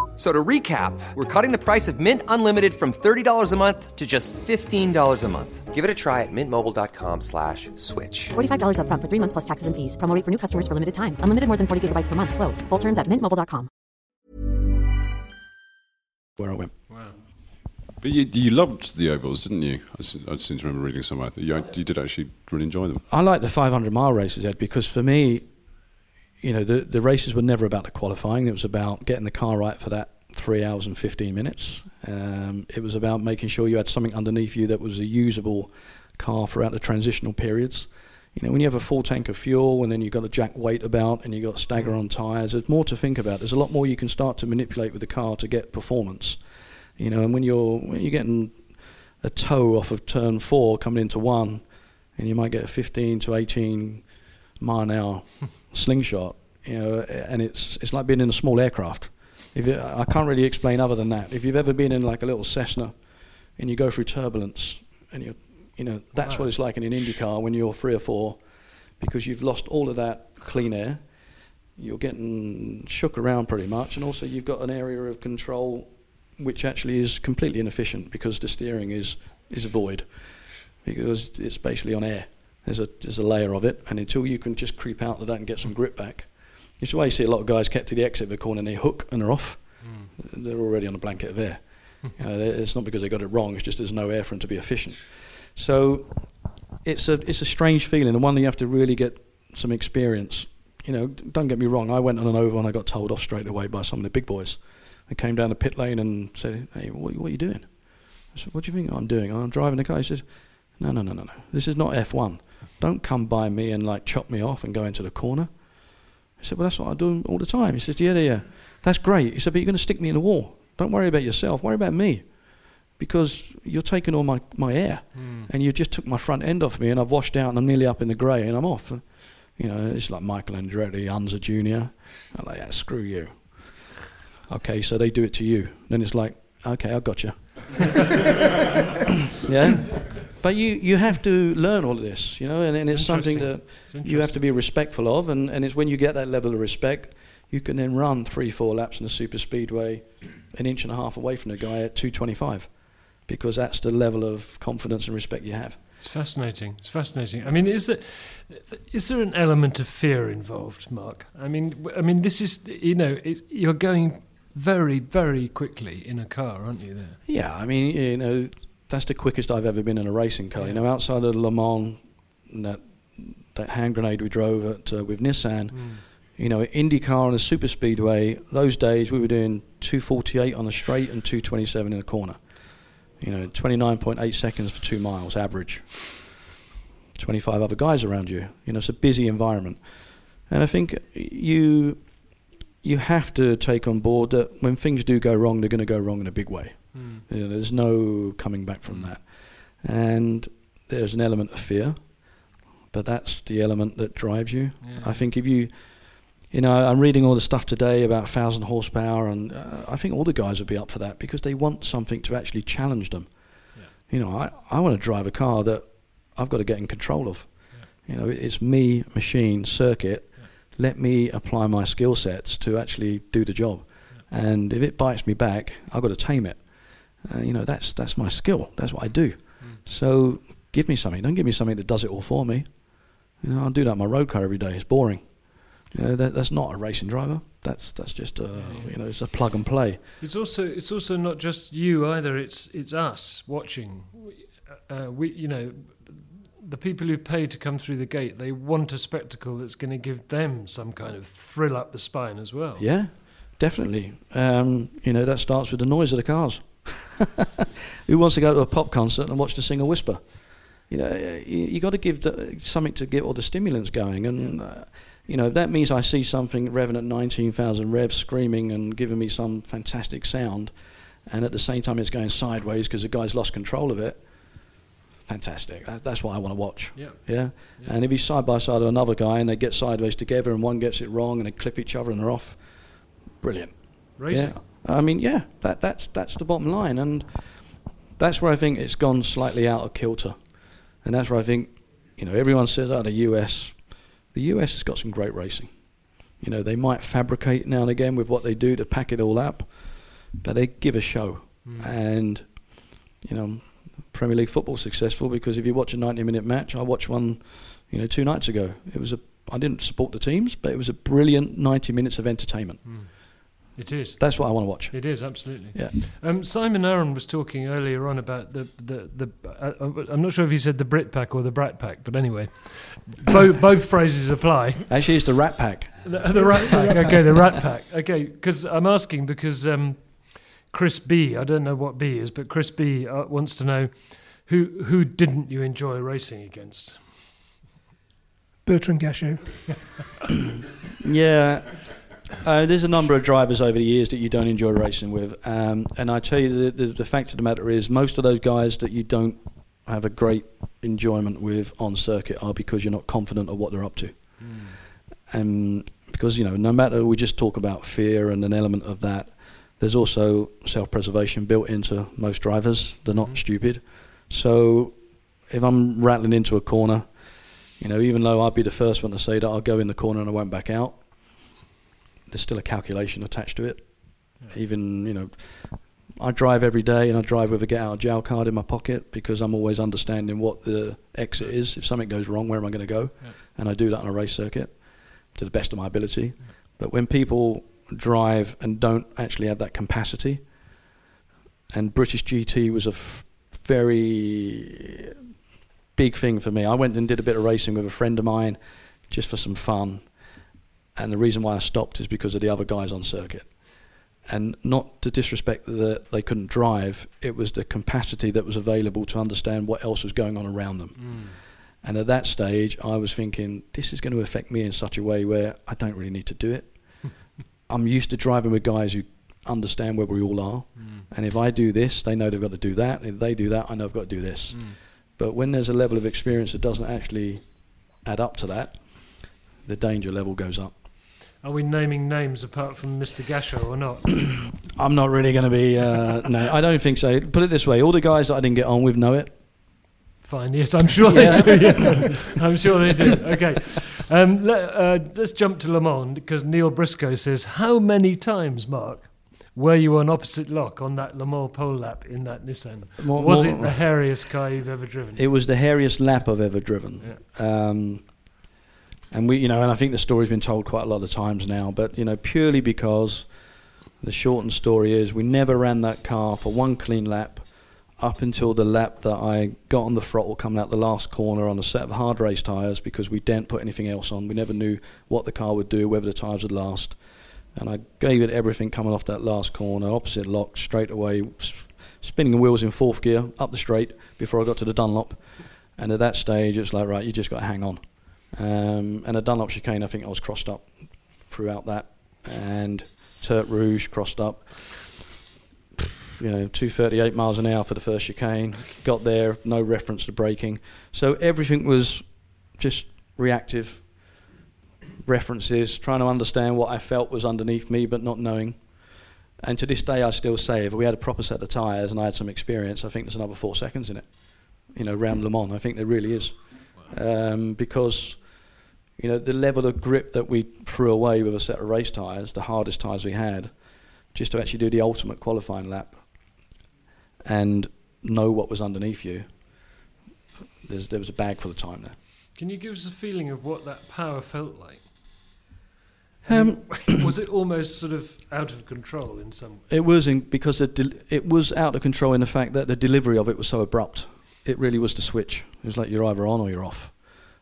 F- So to recap, we're cutting the price of Mint Unlimited from $30 a month to just $15 a month. Give it a try at mintmobile.com slash switch. $45 upfront for three months plus taxes and fees. Promo rate for new customers for limited time. Unlimited more than 40 gigabytes per month. Slows. Full terms at mintmobile.com. Where I went. Wow. But you, you loved the ovals, didn't you? I, I seem to remember reading somewhere that you, you did actually really enjoy them. I like the 500 mile races, Ed, because for me, you know, the the races were never about the qualifying. It was about getting the car right for that three hours and 15 minutes. Um, it was about making sure you had something underneath you that was a usable car throughout the transitional periods. You know, when you have a full tank of fuel and then you've got a jack weight about and you've got stagger on tyres, there's more to think about. There's a lot more you can start to manipulate with the car to get performance. You know, and when you're when you're getting a toe off of turn four coming into one, and you might get a 15 to 18 mile an hour slingshot, you know, and it's it's like being in a small aircraft. If you, I can't really explain other than that. If you've ever been in like a little Cessna, and you go through turbulence, and you you know that's what it's like in an Indy car when you're three or four, because you've lost all of that clean air. You're getting shook around pretty much, and also you've got an area of control which actually is completely inefficient because the steering is is void because it's basically on air. There's a there's a layer of it, and until you can just creep out of that and get some grip back, it's why you see a lot of guys kept to the exit of the corner and they hook and they're off. Hmm. They're already on a blanket of air. you know, it's not because they got it wrong. It's just there's no air for them to be efficient. So it's a it's a strange feeling, and one that you have to really get some experience. You know, don't get me wrong. I went on an over and I got told off straight away by some of the big boys. I came down the pit lane and said, "Hey, what, what are you doing?" I said, "What do you think I'm doing?" I'm driving the car. He says, "No, no, no, no, no. This is not F1. Don't come by me and like chop me off and go into the corner." I said, "Well, that's what I do all the time." He said, "Yeah, yeah, yeah. That's great." He said, "But you're going to stick me in the wall. Don't worry about yourself. Worry about me." Because you're taking all my, my air, hmm. and you just took my front end off me, and I've washed out, and I'm nearly up in the grey, and I'm off. You know, it's like Michael Andretti, Unser Jr. I'm like, yeah, screw you. Okay, so they do it to you. Then it's like, okay, I got you. yeah, but you, you have to learn all of this, you know, and, and it's, It's something that you have to be respectful of, and, and it's when you get that level of respect, you can then run three, four laps in a super speedway, an inch and a half away from the guy at 225, because that's the level of confidence and respect you have. It's fascinating. It's fascinating. I mean, is there is there an element of fear involved, Mark? I mean, I mean, this is you know, you're going very, very quickly in a car, aren't you? There. Yeah, I mean, you know, that's the quickest I've ever been in a racing car. You know, outside of Le Mans, that that hand grenade we drove at uh, with Nissan. You know, IndyCar on a super speedway. Those days we were doing 248 on the straight and 227 in the corner. You know, 29.8 seconds for two miles average. 25 other guys around you. You know, it's a busy environment. And I think you you have to take on board that when things do go wrong, they're going to go wrong in a big way. Mm. You know, there's no coming back from that. And there's an element of fear, but that's the element that drives you. Yeah. I think if you, you know, I'm reading all the stuff today about 1,000 horsepower, and uh, I think all the guys would be up for that because they want something to actually challenge them. You know, I, I want to drive a car that I've got to get in control of. You know, it's me, machine, circuit. Let me apply my skill sets to actually do the job. And if it bites me back, I've got to tame it. Uh, you know, that's that's my skill. That's what I do. So give me something. Don't give me something that does it all for me. You know, I'll do that in my road car every day. It's boring. You know, that, that's not a racing driver. That's that's just a you know, it's a plug and play. It's also it's also not just you either. It's it's us watching. We- Uh, we you know the people who pay to come through the gate. They want a spectacle that's going to give them some kind of thrill up the spine as well. Yeah, definitely. Um, you know, that starts with the noise of the cars. Who wants to go to a pop concert and watch the singer whisper? You know, you, you got to give the, something to get all the stimulants going, and uh, you know that means I see something revving at 19,000 revs, screaming and giving me some fantastic sound, and at the same time it's going sideways because the guy's lost control of it. Fantastic. That, that's what I want to watch. Yeah. Yeah. And if he's side by side with another guy and they get sideways together and one gets it wrong and they clip each other and they're off, brilliant. Racing. Yeah. I mean, yeah, that, that's that's the bottom line, and that's where I think it's gone slightly out of kilter, and that's where I think, you know, everyone says, "Oh, the US, the US has got some great racing." You know, they might fabricate now and again with what they do to pack it all up, but they give a show, hmm. and you know, Premier League football successful because if you watch a 90-minute match, I watched one, you know, two nights ago. It was a I didn't support the teams, but it was a brilliant 90 minutes of entertainment. Hmm. It is. That's what I want to watch. It is absolutely. Yeah. Um, Simon Arron was talking earlier on about the the the. Uh, uh, I'm not sure if he said the Brit pack or the Brat pack, but anyway, both both phrases apply. Actually, it's the Rat Pack. The, the Rat pack. Okay, the Rat pack. Okay, because I'm asking because um, Chris B. I don't know what B is, but Chris B. Uh, wants to know who who didn't you enjoy racing against? Bertrand Gachot. Yeah. Uh, there's a number of drivers over the years that you don't enjoy racing with, um, and I tell you the, the, the fact of the matter is most of those guys that you don't have a great enjoyment with on circuit are because you're not confident of what they're up to. And because you know, no matter we just talk about fear and an element of that, there's also self-preservation built into most drivers. They're not stupid, so if I'm rattling into a corner, you know, even though I'd be the first one to say that I'll go in the corner and I won't back out, there's still a calculation attached to it. Even you know, I drive every day and I drive with a get out of jail card in my pocket because I'm always understanding what the exit is. If something goes wrong, where am I going to go? Yeah. And I do that on a race circuit to the best of my ability. But when people drive and don't actually have that capacity, and British GT was a f- very big thing for me. I went and did a bit of racing with a friend of mine just for some fun. And the reason why I stopped is because of the other guys on circuit. And not to disrespect that they couldn't drive, it was the capacity that was available to understand what else was going on around them. Mm. And at that stage, I was thinking, this is going to affect me in such a way where I don't really need to do it. I'm used to driving with guys who understand where we all are. Mm. And if I do this, they know they've got to do that. If they do that, I know I've got to do this. Mm. But when there's a level of experience that doesn't actually add up to that, the danger level goes up. Are we naming names apart from Mr. Gachot or not? I'm not really going to be. Uh, no, I don't think so. Put it this way: all the guys that I didn't get on with know it. Fine. Yes, I'm sure Yeah. they do. Yes, I'm sure they do. Okay. Um, let, uh, let's jump to Le Mans because Neil Briscoe says, "How many times, Mark, were you on opposite lock on that Le Mans pole lap in that Nissan? More- Was more- it the hairiest car you've ever driven?" It was the hairiest lap I've ever driven. Um, and we, you know, and I think the story's been told quite a lot of times now, but you know, purely because the shortened story is we never ran that car for one clean lap up until the lap that I got on the throttle coming out the last corner on a set of hard race tyres because we didn't put anything else on. We never knew what the car would do, whether the tyres would last. And I gave it everything coming off that last corner, opposite lock, straight away, spinning the wheels in fourth gear, up the straight before I got to the Dunlop. And at that stage, it's like, right, you just got to hang on. Um, and at Dunlop chicane, I think I was crossed up throughout that. And Tertre Rouge crossed up. You know, 238 miles an hour for the first chicane. Got there, no reference to braking. So everything was just reactive references, trying to understand what I felt was underneath me, but not knowing. And to this day, I still say, if we had a proper set of tyres and I had some experience, I think there's another four seconds in it. You know, round Le Mans, I think there really is, um, because you know the level of grip that we threw away with a set of race tyres, the hardest tyres we had, just to actually do the ultimate qualifying lap and know what was underneath you. There's, there was a bag full of time there. Can you give us a feeling of what that power felt like? Um, was it almost sort of out of control in some way? It was in, because the del- it was out of control in the fact that the delivery of it was so abrupt. It really was the switch. It was like you're either on or you're off.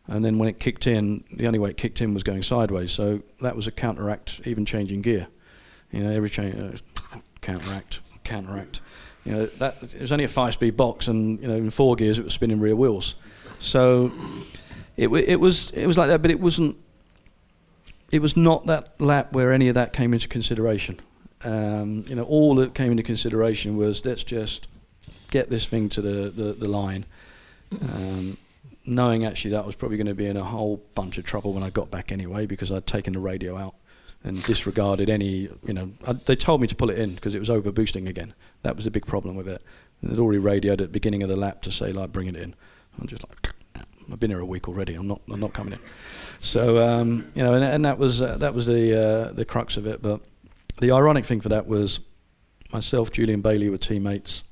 And then when it kicked in, the only way it kicked in was going sideways. So that was a counteract, even changing gear. You know, every change, uh, counteract, counteract. You know, that it was only a five-speed box, and you know, in four gears it was spinning rear wheels. So it it was it was like that, but it wasn't. It was not that lap where any of that came into consideration. Um, you know, all that came into consideration was let's just get this thing to the the, the line. Um, knowing actually that I was probably going to be in a whole bunch of trouble when I got back anyway because I'd taken the radio out and disregarded any, you know, I, they told me to pull it in because it was over boosting again. That was a big problem with it. And they'd already radioed at the beginning of the lap to say like bring it in. I'm just like, I've been here a week already. I'm not, I'm not coming in. So um, you know, and, and that was uh, that was the uh, the crux of it. But the ironic thing for that was myself, Julian Bailey were teammates.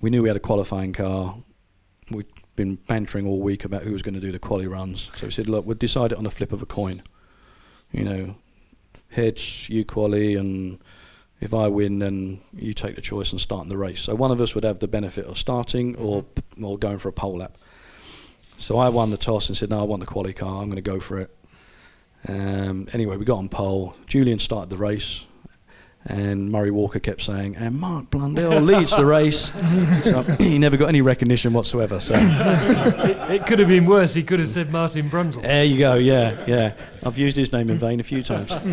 we knew we had a qualifying car. Been bantering all week about who was going to do the quali runs. So we said, look, we'll decide it on the flip of a coin. You know, heads, you quali, and if I win, then you take the choice and start in the race. So one of us would have the benefit of starting or or going for a pole lap. So I won the toss and said, no, I want the quali car. I'm going to go for it. Um, anyway, we got on pole. Julian started the race. And Murray Walker kept saying, and Mark Blundell leads the race. so he never got any recognition whatsoever. So it, it could have been worse. He could have said Martin Brundle. there you go. Yeah, yeah. I've used his name in vain a few times.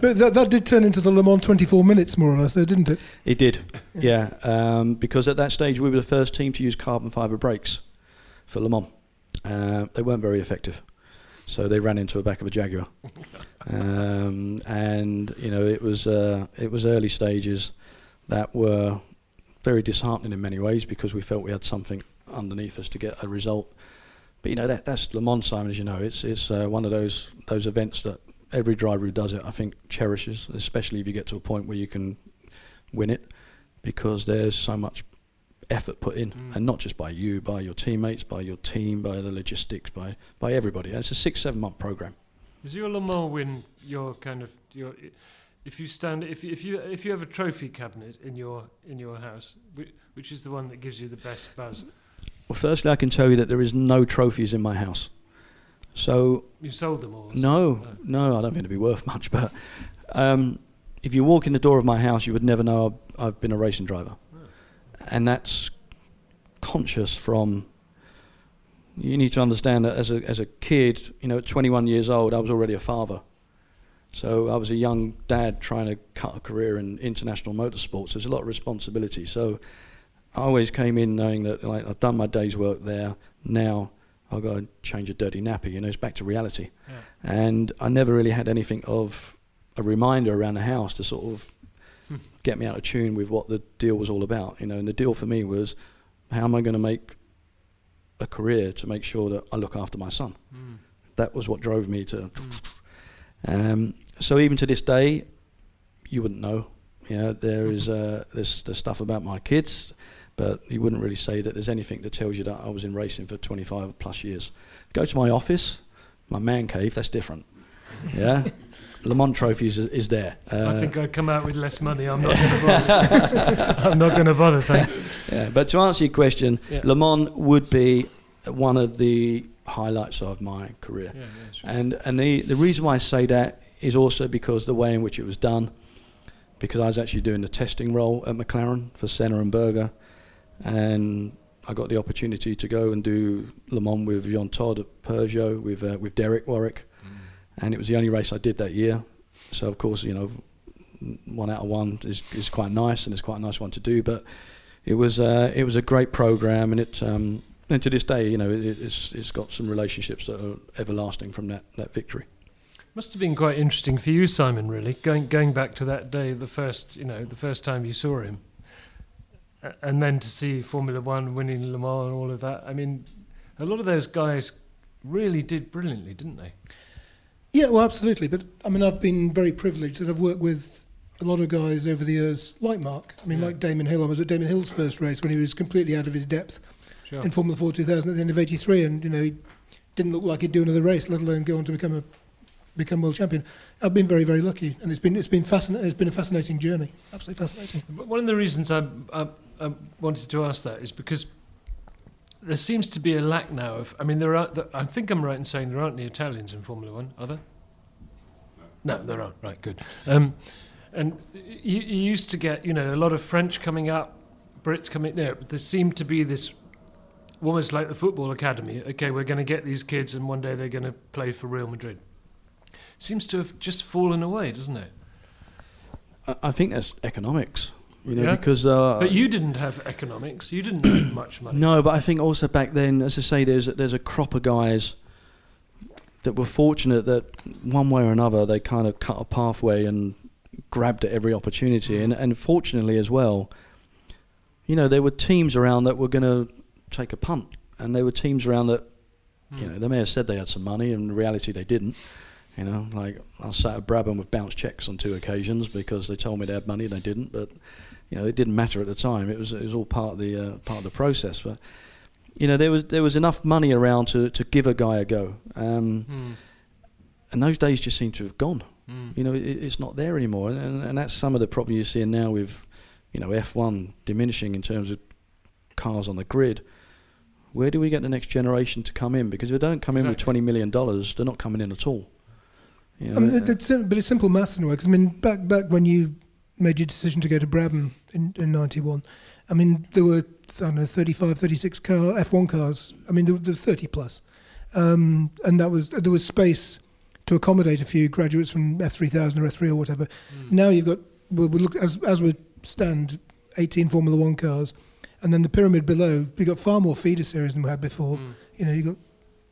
But that, that did turn into the Le Mans 24 minutes, more or less, though, didn't it? It did, yeah. Um, because at that stage we were the first team to use carbon fibre brakes for Le Mans. Uh, they weren't very effective, so they ran into the back of a Jaguar. Um, and you know it was uh, it was early stages that were very disheartening in many ways because we felt we had something underneath us to get a result. But you know that that's Le Mans, Simon, as you know, it's it's uh, one of those those events that every driver who does it, I think, cherishes, especially if you get to a point where you can win it, because there's so much effort put in, Mm. and not just by you, by your teammates, by your team, by the logistics, by by everybody. It's a six seven month program. Is your Le Mans win your kind of your? If you stand, if if you if you have a trophy cabinet in your in your house, which is the one that gives you the best buzz? Well, firstly, I can tell you that there is no trophies in my house. So You sold them all. No, no, I don't think it'd be worth much. But um, if you walk in the door of my house, you would never know I've, I've been a racing driver, and that's conscious from. You need to understand that as a as a kid, you know, at 21 years old, I was already a father. So I was a young dad trying to cut a career in international motorsports. There's a lot of responsibility. So I always came in knowing that like I've done my day's work there. Now I'll go and change a dirty nappy. You know, it's back to reality. Yeah. And I never really had anything of a reminder around the house to sort of Hmm. get me out of tune with what the deal was all about. You know, and the deal for me was how am I going to make a career to make sure that I look after my son. Mm. That was what drove me to. Mm. Um, so even to this day, you wouldn't know. You know, there is uh, there's, there's stuff about my kids, but you wouldn't really say that there's anything that tells you that I was in racing for 25 plus years. Go to my office, my man cave. That's different. Yeah, Le Mans trophies is, is there. Uh, I think I'd come out with less money. I'm not going to bother. I'm not going to bother. Thanks. yeah, but to answer your question, Yeah. Le Mans would be one of the highlights of my career. Yeah, yeah, sure. And and the the reason why I say that is also because the way in which it was done, because I was actually doing the testing role at McLaren for Senna and Berger, and I got the opportunity to go and do Le Mans with Jean Todt at Peugeot, with uh, with Derek Warwick, and it was the only race I did that year. So of course, you know, one out of one is, is quite nice, and it's quite a nice one to do. But it was uh, it was a great program, and it um, and to this day, you know, it, it's it's got some relationships that are everlasting from that that victory. Must have been quite interesting for you, Simon. Really, going going back to that day, the first you know the first time you saw him, and then to see Formula One winning Le Mans and all of that. I mean, a lot of those guys really did brilliantly, didn't they? Yeah, well, absolutely. But I mean, I've been very privileged that I've worked with a lot of guys over the years, like Mark. I mean, Yeah. like Damon Hill. I was at Damon Hill's first race when he was completely out of his depth Sure. in Formula Ford 2000 at the end of '83, and you know he didn't look like he'd do another race, let alone go on to become a become world champion. I've been very, very lucky, and it's been it's been fascinating. It's been a fascinating journey, absolutely fascinating. One of the reasons I, I, I wanted to ask that is because there seems to be a lack now of. I mean, there are. there- I think I'm right in saying there aren't any Italians in Formula One, are there? No, there aren't. Right, good. Um, and you, you used to get, you know, a lot of French coming up, Brits coming. There, there seemed to be this, almost like the football academy. Okay, we're going to get these kids, and one day they're going to play for Real Madrid. Seems to have just fallen away, doesn't it? I, I think that's economics, you know, Yeah. because. Uh, But you didn't have economics. You didn't have much money. No, but I think also back then, as I say, there's a, there's a crop of guys that were fortunate that one way or another they kind of cut a pathway and grabbed at every opportunity, and and fortunately as well, you know, there were teams around that were going to take a punt, and there were teams around that, you Hmm. know, they may have said they had some money, and in reality they didn't. You know, like I sat at Brabham with bounce checks on two occasions because they told me they had money and they didn't, but you know, it didn't matter at the time. It was it was all part of the uh, part of the process. But you know, there was there was enough money around to, to give a guy a go, um, Hmm. and those days just seem to have gone. Mm. You know, it, it's not there anymore, and, and that's some of the problem you're seeing now with, you know, F1 diminishing in terms of cars on the grid. Where do we get the next generation to come in? Because if they don't come in with twenty million dollars, they're not coming in at all. You I mean, know, it, it's sim- but it's simple maths in a way. 'cause, I mean, back back when you made your decision to go to Brabham in, in 91, I mean, there were, I don't know, 35, 36 car, F1 cars. I mean, there were, there were 30 plus. Um, and that was there was space to accommodate a few graduates from F3000 or F3 or whatever. Hmm. Now you've got, we we look as, as we stand, 18 Formula One cars. And then the pyramid below, we've got far more feeder series than we had before. Hmm. You know, you've got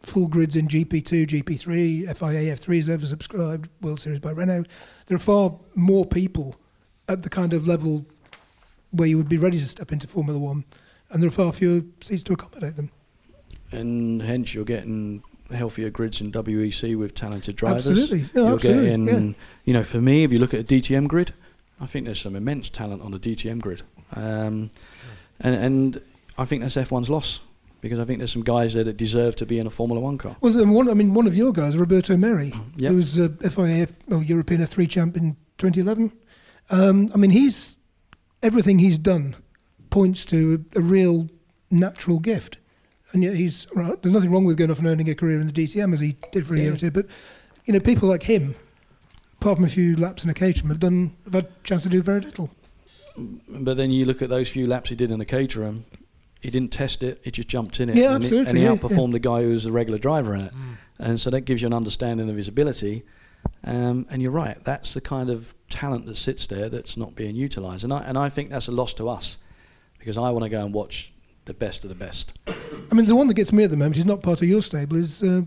full grids in GP2, GP3, FIA, F3 is oversubscribed, World Series by Renault. There are far more people at the kind of level where you would be ready to step into Formula One, and there are far fewer seats to accommodate them. and hence you're getting healthier grids in WEC with talented drivers. Absolutely. No, you're absolutely, getting, yeah. you know, for me, if you look at a DTM grid, I think there's some immense talent on the DTM grid, um, and and I think that's F1's loss because I think there's some guys there that deserve to be in a Formula One car. Well, one, I mean, one of your guys, Roberto Merhi, Yep. who was a FIA oh, European F3 champ in 2011. Um, I mean, he's everything he's done points to a, a real natural gift, and yet he's right, there's nothing wrong with going off and earning a career in the DTM as he did for a year or two. But you know, people like him, apart from a few laps in a Caterham, have done have had a chance to do very little. But then you look at those few laps he did in the Caterham, he didn't test it, he just jumped in it. Yeah, and he- absolutely, and he yeah, outperformed the guy who was a regular driver in it. And so that gives you an understanding of his ability. Um, and you're right, that's the kind of talent that sits there that's not being utilised. And I, and I think that's a loss to us because I want to go and watch the best of the best. I mean, the one that gets me at the moment, he's not part of your stable, is uh,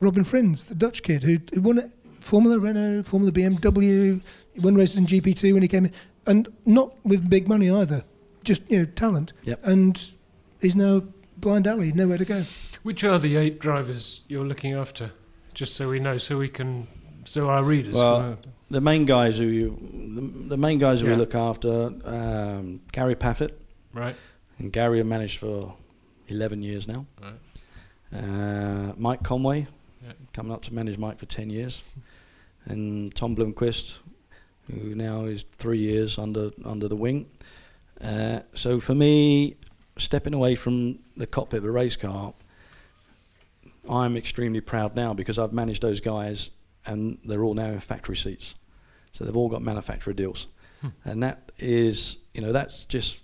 Robin Frijns, the Dutch kid who, who won Formula Renault, Formula BMW, he won races in GP2 when he came in, and not with big money either, just you know talent. Yep. And he's now blind alley, nowhere to go. Which are the eight drivers you're looking after? Just so we know, so we can, so our readers. Well, the main guys who you, the, the main guys Yeah. we look after, um, Gary Paffett, right. and Gary have managed for 11 years now. Right. Uh, Mike Conway, Yeah. coming up to manage Mike for 10 years, and Tom Blomqvist, who now is three years under under the wing. Uh, so for me, stepping away from the cockpit of a race car, I'm extremely proud now because I've managed those guys, and they're all now in factory seats. So they've all got manufacturer deals, and that is, you know, that's just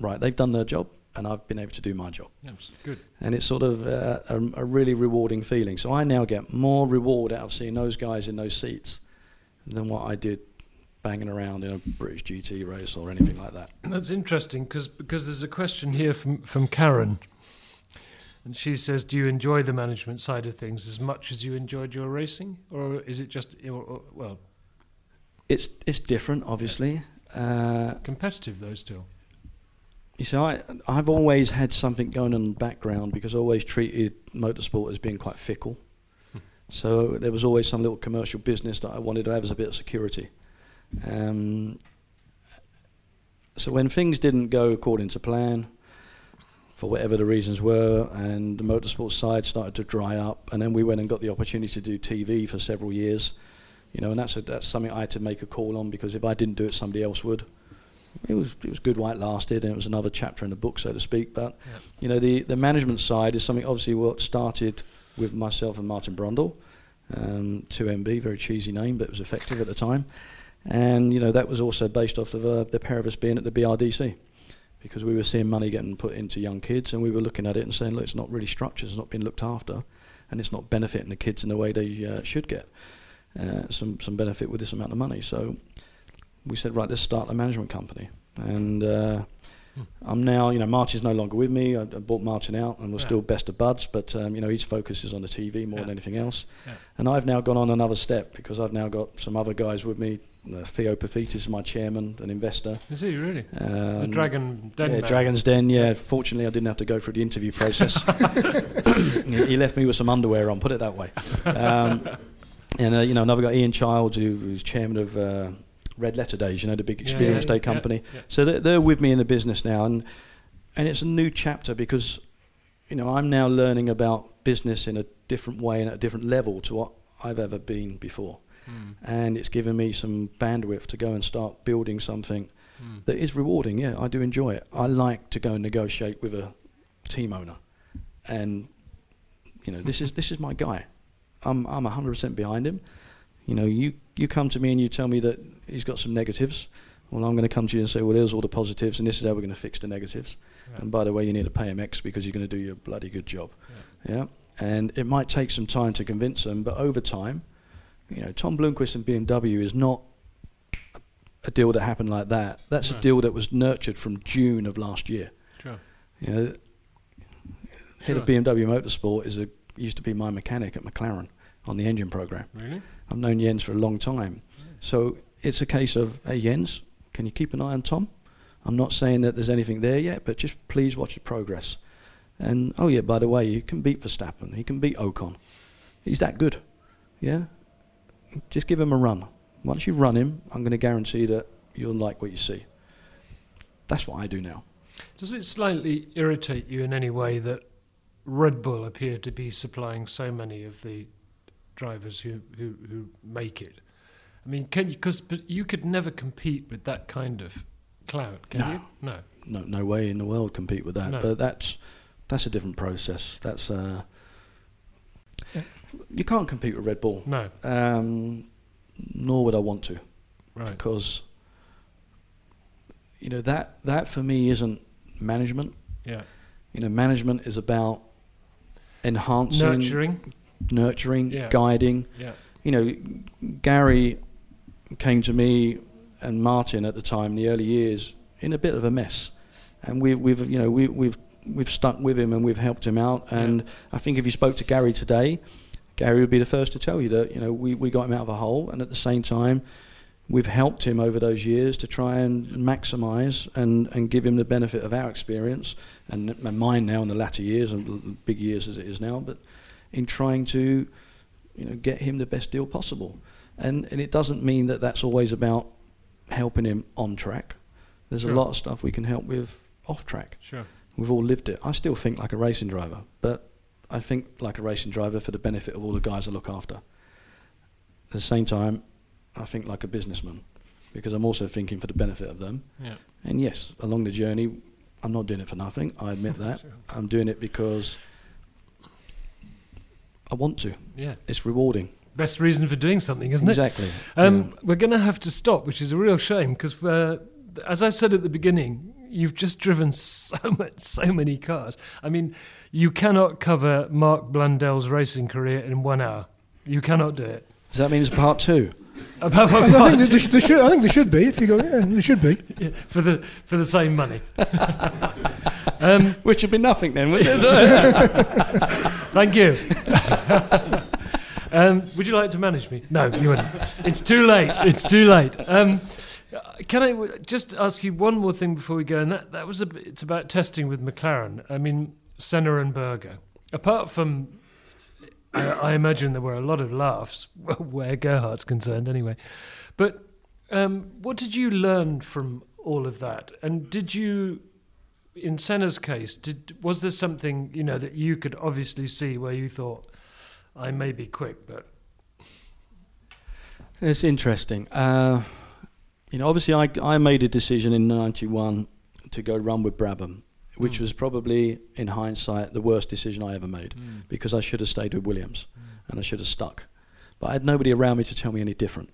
right. They've done their job, and I've been able to do my job. Yes, good. And it's sort of uh, a, a really rewarding feeling. So I now get more reward out of seeing those guys in those seats than what I did banging around in a British GT race or anything like that. That's interesting because because there's a question here from from Karen, and she says, "Do you enjoy the management side of things as much as you enjoyed your racing, or is it just or, or, well It's it's different, obviously. Uh, competitive though still?" You see, I, I've always had something going on in the background because I always treated motorsport as being quite fickle. so there was always some little commercial business that I wanted to have as a bit of security. Um, so when things didn't go according to plan, for whatever the reasons were, and the motorsport side started to dry up, and then we went and got the opportunity to do TV for several years, you know, and that's a, that's something I had to make a call on because if I didn't do it, somebody else would it was it was good while it lasted, and it was another chapter in the book, so to speak. But Yeah. you know, the the management side is something obviously what started with myself and Martin Brundle, um, 2MB, very cheesy name, but it was effective at the time. And you know that was also based off of uh, the pair of us being at the BRDC, because we were seeing money getting put into young kids, and we were looking at it and saying, look, it's not really structured, it's not being looked after, and it's not benefiting the kids in the way they uh, should get uh, some some benefit with this amount of money. So we said, right, let's start a management company. And uh, I'm now, you know, Martin's no longer with me. I, I bought Martin out, and we're Yeah. still best of buds. But um, you know, his focus is on the TV more Yeah. than anything else. Yeah. And I've now gone on another step because I've now got some other guys with me. Uh, Theo Paphitis is my chairman, an investor. Is he really? Um, the Dragon Den. yeah, man. Dragon's Den. Yeah, fortunately, I didn't have to go through the interview process. he, left me with some underwear on. Put it that way. Um, and uh, you know, another guy, Ian Childs, who, who's chairman of uh, Red Letter Days. You know, the big experience yeah, day yeah, company. yeah. So they're, they're with me in the business now, and and it's a new chapter because you know I'm now learning about business in a different way and at a different level to what I've ever been before. Hmm. And it's given me some bandwidth to go and start building something Hmm. that is rewarding. Yeah, I do enjoy it. I like to go and negotiate with a team owner, and you know this is this is my guy. I'm I'm 100% behind him. You know, you you come to me and you tell me that he's got some negatives. Well, I'm going to come to you and say, well, there's all the positives, and this is how we're going to fix the negatives. Yeah. And by the way, you need to pay him X because you're going to do your bloody good job. Yeah. And it might take some time to convince them, but over time, you know, Tom Blomqvist and BMW is not a deal that happened like that. That's No. a deal that was nurtured from June of last year. Sure. You know, head of BMW Motorsport is a used to be my mechanic at McLaren on the engine program. Really? I've known Jens for a long time, so it's a case of hey Jens, can you keep an eye on Tom? I'm not saying that there's anything there yet, but just please watch the progress. And oh yeah, by the way, you can beat Verstappen. He can beat Ocon. He's that good. Yeah. Just give him a run. Once you run him, I'm going to guarantee that you'll like what you see. That's what I do now. Does it slightly irritate you in any way that Red Bull appear to be supplying so many of the drivers who, who, who make it? I mean, can you? Because you could never compete with that kind of clout, can No. you? No. no no way in the world compete with that. No. But that's that's a different process. That's uh, you can't compete with Red Bull. No. Um, nor would I want to, Right. because you know that that for me isn't management. Yeah. You know, management is about enhancing, Nurturing. nurturing, Yeah. guiding. Yeah. You know, Gary came to me and Martin at the time, in the early years, in a bit of a mess, and we, we've you know we, we've we've stuck with him and we've helped him out. And I think if you spoke to Gary today, Gary would be the first to tell you that you know we, we got him out of a hole, and at the same time, we've helped him over those years to try and maximise and, and give him the benefit of our experience and, and mine now in the latter years and big years as it is now, but in trying to you know get him the best deal possible. And and it doesn't mean that that's always about helping him on track. There's Sure. a lot of stuff we can help with off track. Sure. We've all lived it. I still think like a racing driver, but I think like a racing driver for the benefit of all the guys I look after. At the same time, I think like a businessman because I'm also thinking for the benefit of them. Yeah. And yes, along the journey, I'm not doing it for nothing. I admit that. I'm doing it because I want to. Yeah. It's rewarding. Best reason for doing something, isn't Exactly. it? Exactly. Um, We're going to have to stop, which is a real shame because, uh, as I said at the beginning, you've just driven so much, so many cars. I mean, you cannot cover Mark Blundell's racing career in one hour. You cannot do it. Does that mean it's part two? About I, I think there, sh- there should, I think there should be. If you go, yeah, there should be. Yeah, for the for the same money. um, Which would be nothing then, wouldn't it? thank you. um, would you like to manage me? No, you wouldn't. It's too late. It's too late. Um, can I just ask you one more thing before we go? And that, that was a, it's about testing with McLaren. I mean, Senna and Berger. Apart from, I, I imagine there were a lot of laughs where Gerhard's concerned, anyway. But um, what did you learn from all of that? And did you, in Senna's case, did was there something you know that you could obviously see where you thought, I may be quick, but It's interesting. Uh, you know, obviously, I, I made a decision in '91 to go run with Brabham, which Mm. was probably, in hindsight, the worst decision I ever made Mm. because I should have stayed with Williams and I should have stuck. But I had nobody around me to tell me any different.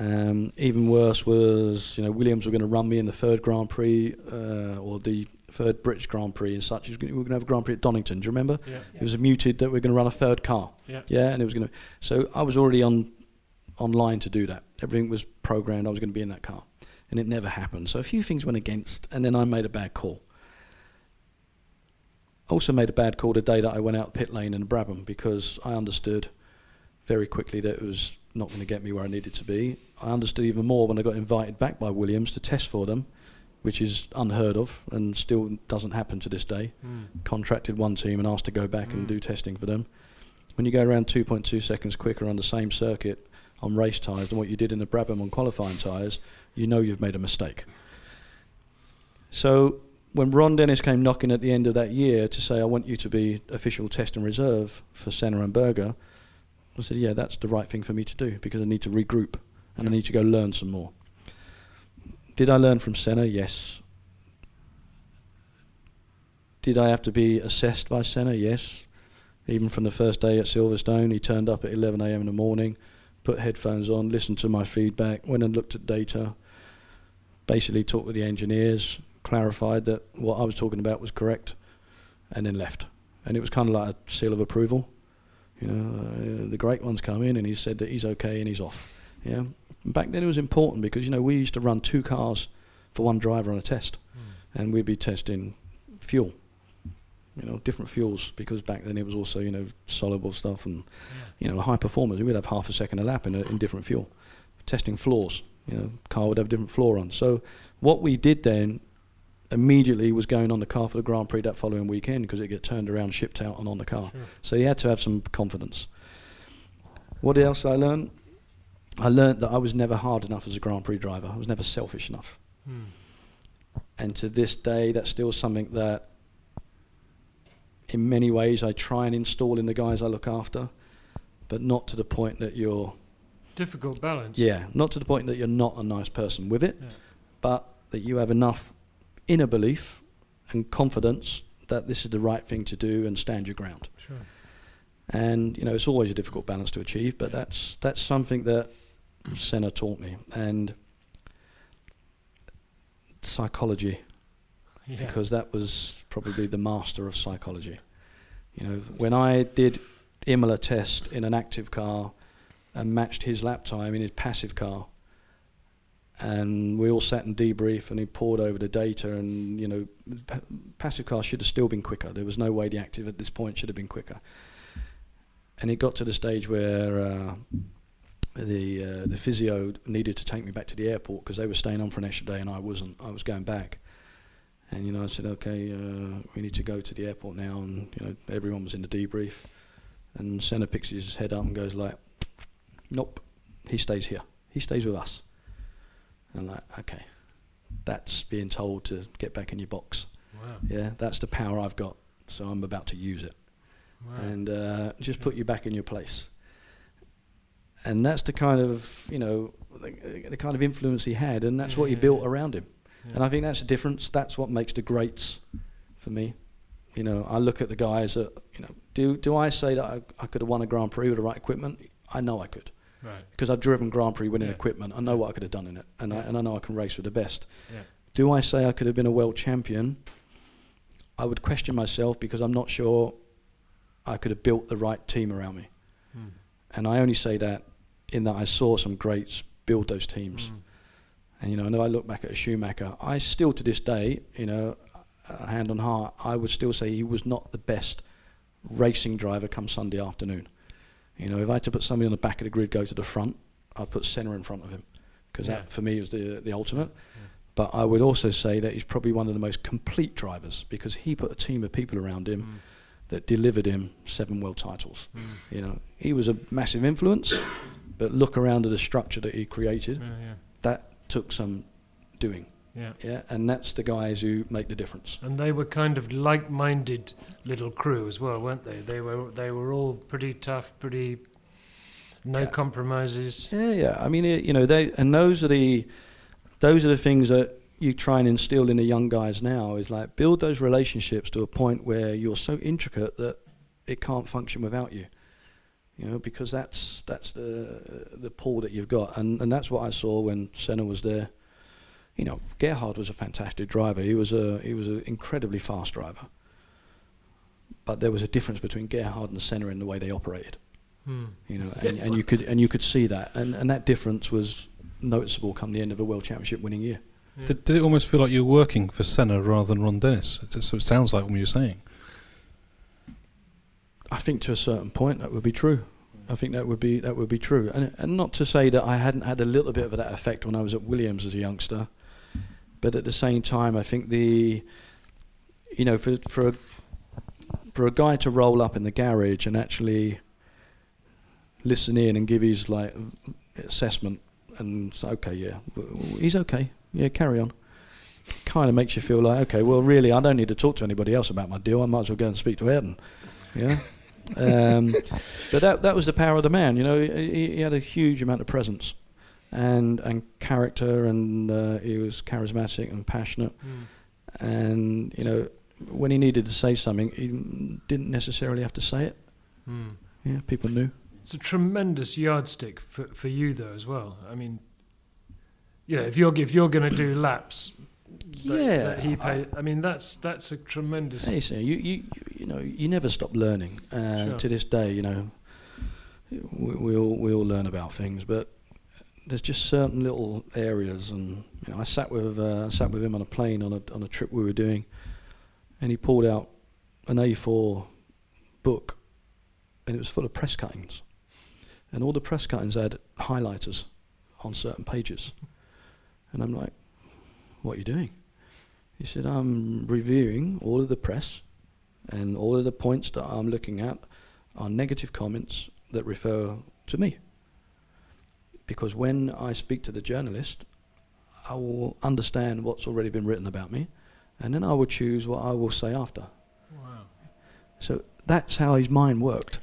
Um, even worse was, you know, Williams were going to run me in the third Grand Prix uh, or the third British Grand Prix and such. Gonna- We were going to have a Grand Prix at Donington. Do you remember? Yeah. It was muted that we were going to run a third car. Yeah. Yeah, and it was going to. So I was already on online to do that. Everything was programmed. I was going to be in that car, and it never happened. So a few things went against, and then I made a bad call. I also made a bad call the day that I went out pit lane in Brabham because I understood very quickly that it was not going to get me where I needed to be. I understood even more when I got invited back by Williams to test for them, which is unheard of and still doesn't happen to this day. Mm. Contracted one team and asked to go back and Mm. do testing for them. When you go around 2.2 seconds quicker on the same circuit on race tyres than what you did in the Brabham on qualifying tyres, you know you've made a mistake. So when Ron Dennis came knocking at the end of that year to say, I want you to be official test and reserve for Senna and Berger, I said, yeah, that's the right thing for me to do because I need to regroup and I need to go learn some more. Did I learn from Senna? Yes. Did I have to be assessed by Senna? Yes. Even from the first day at Silverstone, he turned up at 11 a.m. in the morning, put headphones on, listened to my feedback, went and looked at data, basically talked with the engineers, clarified that what I was talking about was correct, and then left. And it was kind of like a seal of approval. You know, uh, the great ones come in and he said that he's okay and he's off. Yeah. And back then it was important because you know we used to run two cars for one driver on a test, and we'd be testing fuel. You know, different fuels because back then it was also you know soluble stuff and you know high performers. We'd have half a second a lap in, a, in different fuel. Testing floors. You know, car would have a different floor on. So what we did then immediately was going on the car for the Grand Prix that following weekend because it get turned around, shipped out, and on the car. Sure. So you had to have some confidence. What else I learned? I learned that I was never hard enough as a Grand Prix driver. I was never selfish enough. Hmm. And to this day, that's still something that, in many ways, I try and install in the guys I look after, but not to the point that you're, difficult balance. yeah, not to the point that you're not a nice person with it, Yeah. but that you have enough inner belief and confidence that this is the right thing to do and stand your ground. Sure. And you know, it's always a difficult balance to achieve, but that's that's something that Senna taught me, and psychology, Yeah. because that was probably the master of psychology. You know, when I did Imola test in an active car and matched his lap time in his passive car, and we all sat and debrief, and he pored over the data, and you know, pa- passive car should have still been quicker. There was no way the active at this point should have been quicker. And it got to the stage where uh, the uh, the physio needed to take me back to the airport because they were staying on for an extra day, and I wasn't. I was going back. And you know, I said, okay, uh, we need to go to the airport now, and you know, everyone was in the debrief. And Senna picks his head up and goes like, "Nope, he stays here. He stays with us." And I'm like, okay, that's being told to get back in your box. Wow. Yeah, that's the power I've got, so I'm about to use it, Wow. and uh, just put you back in your place. And that's the kind of you know the, the kind of influence he had, and that's Yeah, what he built around him. Yeah. And I think that's the difference. That's what makes the greats for me. You know, I look at the guys that you know. Do do I say that I, I could have won a Grand Prix with the right equipment? I know I could Right. because I've driven Grand Prix winning Yeah. equipment. I know what I could have done in it, and I and I know I can race with the best. Yeah. Do I say I could have been a world champion? I would question myself because I'm not sure I could have built the right team around me. Hmm. And I only say that in that I saw some greats build those teams. Mm. And you know, and if I look back at a Schumacher, I still to this day, you know, uh, hand on heart, I would still say he was not the best racing driver come Sunday afternoon. You know, if I had to put somebody on the back of the grid, go to the front, I'd put Senna in front of him because Yeah. that for me was the the ultimate. But I would also say that he's probably one of the most complete drivers because he put a team of people around him Mm. that delivered him seven world titles. You know, he was a massive influence, but look around at the structure that he created. Yeah, yeah. That took some doing. Yeah. Yeah, and that's the guys who make the difference. And they were kind of like-minded little crew as well, weren't they? They were they were all pretty tough, pretty no compromises. Yeah, yeah. I mean, it, you know, they and those are the those are the things that you try and instill in the young guys now. Is like build those relationships to a point where you're so intricate that it can't function without you. You know, because that's that's the the pull that you've got, and and that's what I saw when Senna was there. You know, Gerhard was a fantastic driver. He was a he was an incredibly fast driver. But there was a difference between Gerhard and Senna in the way they operated. Hmm. You know, and, and you could and you could see that, and and that difference was noticeable come the end of a world championship winning year. Did, did it almost feel like you were working for Senna rather than Ron Dennis? It, so it sounds like what you're saying. I think to a certain point that would be true. I think that would be that would be true, and and not to say that I hadn't had a little bit of that effect when I was at Williams as a youngster, but at the same time, I think the, you know, for for a, for a guy to roll up in the garage and actually listen in and give his like assessment and say, okay, yeah, he's okay, yeah, carry on. Kind of makes you feel like, okay, well, really, I don't need to talk to anybody else about my deal. I might as well go and speak to Ayrton. Yeah. Um, but that that was the power of the man. You know, he, he had a huge amount of presence, and and character, and uh, he was charismatic and passionate. Mm. And you know, when he needed to say something, he didn't necessarily have to say it. Mm. Yeah, people knew. It's a tremendous yardstick for, for you though as well. I mean, you know, if you're if you're going to do laps, Yeah, that he paid. I, mean, that's that's a tremendous. Hey, so you, you, you know, you never stop learning. Uh, Sure. To this day, you know, we, we all we all learn about things, but there's just certain little areas. And you know, I sat with uh, I sat with him on a plane on a on a trip we were doing, and he pulled out an A4 book, and it was full of press cuttings, and all the press cuttings had highlighters on certain pages, and I'm like, "What you're you doing?" He said, I'm reviewing all of the press and all of the points that I'm looking at are negative comments that refer to me. Because when I speak to the journalist, I will understand what's already been written about me and then I will choose what I will say after. Wow. So that's how his mind worked.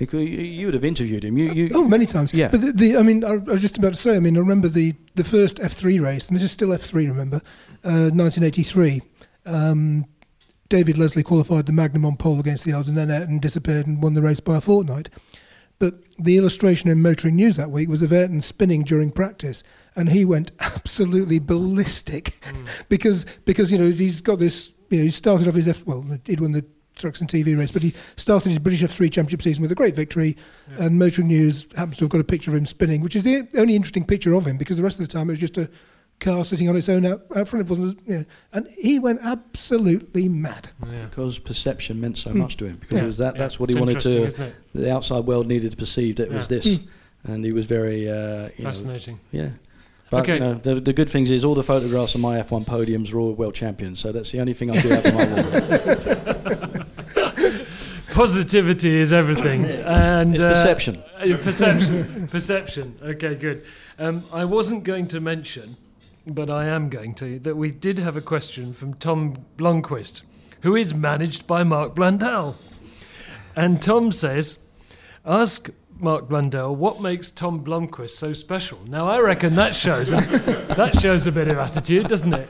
You, would have interviewed him. You, you, Oh, many times. Yeah. But the, the I mean, I, was just about to say. I mean, I remember the the first F3 race, and this is still F3. Remember, uh, 1983. Um, David Leslie qualified the Magnum on pole against the odds, and then Ayrton disappeared and won the race by a fortnight. But the illustration in Motoring News that week was of Ayrton spinning during practice, and he went absolutely ballistic because because you know he's got this. You know, he started off his F. Well, he'd won the trucks and TV race, but he started his British F3 Championship season with a great victory. And Motoring News happens to have got a picture of him spinning, which is the only interesting picture of him because the rest of the time it was just a car sitting on its own out, out front. It wasn't, you know, and he went absolutely mad. Yeah. because perception meant so Hmm. much to him. Because Yeah. it was that, Yeah, that's what it's he wanted to. isn't it? The outside world needed to perceive that it was Yeah. this, and he was very. Uh, you know, Fascinating. yeah. But Okay. you know, the, the good things is all the photographs of my F1 podiums are all world champions, so that's the only thing I do have on my wall. Positivity is everything, and It's perception. uh, perception, perception. Okay, good. Um, I wasn't going to mention, but I am going to that we did have a question from Tom Blomqvist, who is managed by Mark Blundell, and Tom says, "Ask." Mark Blundell, what makes Tom Blomqvist so special? Now I reckon that shows a, that shows a bit of attitude, doesn't it?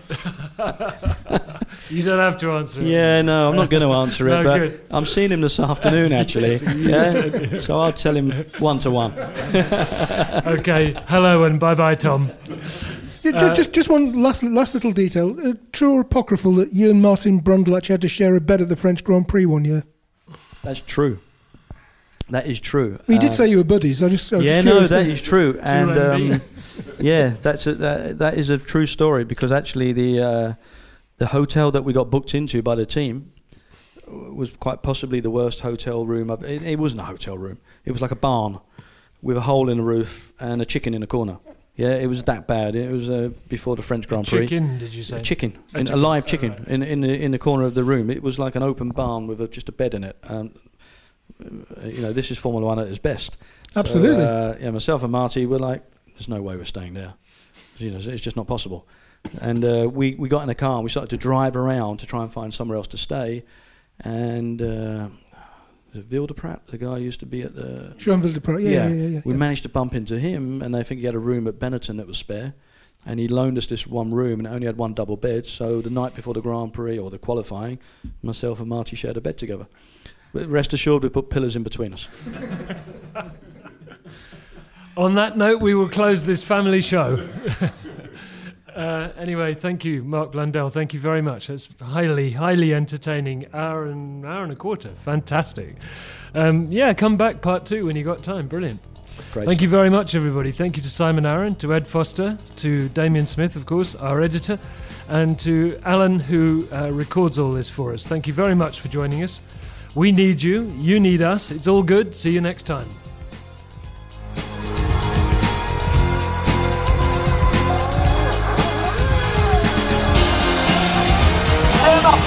you don't have to answer it. Yeah, no, I'm not going to answer it, No, but good. I'm seeing him this afternoon actually. Yes, yeah? So I'll tell him one to one. Okay, hello and bye bye, Tom. Yeah, Ju- ju- Uh, just, just one last, last little detail. Uh, true or apocryphal that you and Martin Brundle actually had to share a bed at the French Grand Prix one year? That's true. That is true. Well, you did Um, say you were buddies. I just, I was yeah, just no, curious. that is true, and um, yeah, that's a, that, that is a true story because actually the uh, the hotel that we got booked into by the team was quite possibly the worst hotel room. I've, it, it wasn't a hotel room; it was like a barn with a hole in the roof and a chicken in the corner. Yeah, it was that bad. It was uh, before the French Grand Prix. Chicken, did you say? A chicken, A in, a chicken. live Oh, chicken right. in in the in the corner of the room. It was like an open barn with a, just a bed in it. Um, you know, this is Formula One at its best. So, Absolutely. uh, yeah, myself and Marty were like, "There's no way we're staying there. You know, it's just not possible." And uh, we we got in a car and we started to drive around to try and find somewhere else to stay. And uh, was it Villadelprat, the guy who used to be at the Jean Villadelprat. Yeah, yeah, yeah. yeah, we yeah. managed to bump into him, and I think he had a room at Benetton that was spare. And he loaned us this one room, and it only had one double bed. So the night before the Grand Prix or the qualifying, myself and Marty shared a bed together. But rest assured, we put pillars in between us. On that note, we will close this family show. uh, anyway, thank you, Mark Blundell. Thank you very much. It's highly, highly entertaining. Hour and hour and a quarter. Fantastic. Um, yeah, come back part two when you got time. Brilliant. Great Thank stuff. you very much, everybody. Thank you to Simon Arron, to Ed Foster, to Damien Smith, of course, our editor, and to Alan, who uh, records all this for us. Thank you very much for joining us. We need you. You need us. It's all good. See you next time.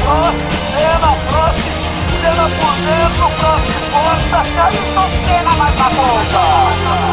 Frost, Emma Frost, cena por dentro, Frost de costa, Ayrton mais na volta.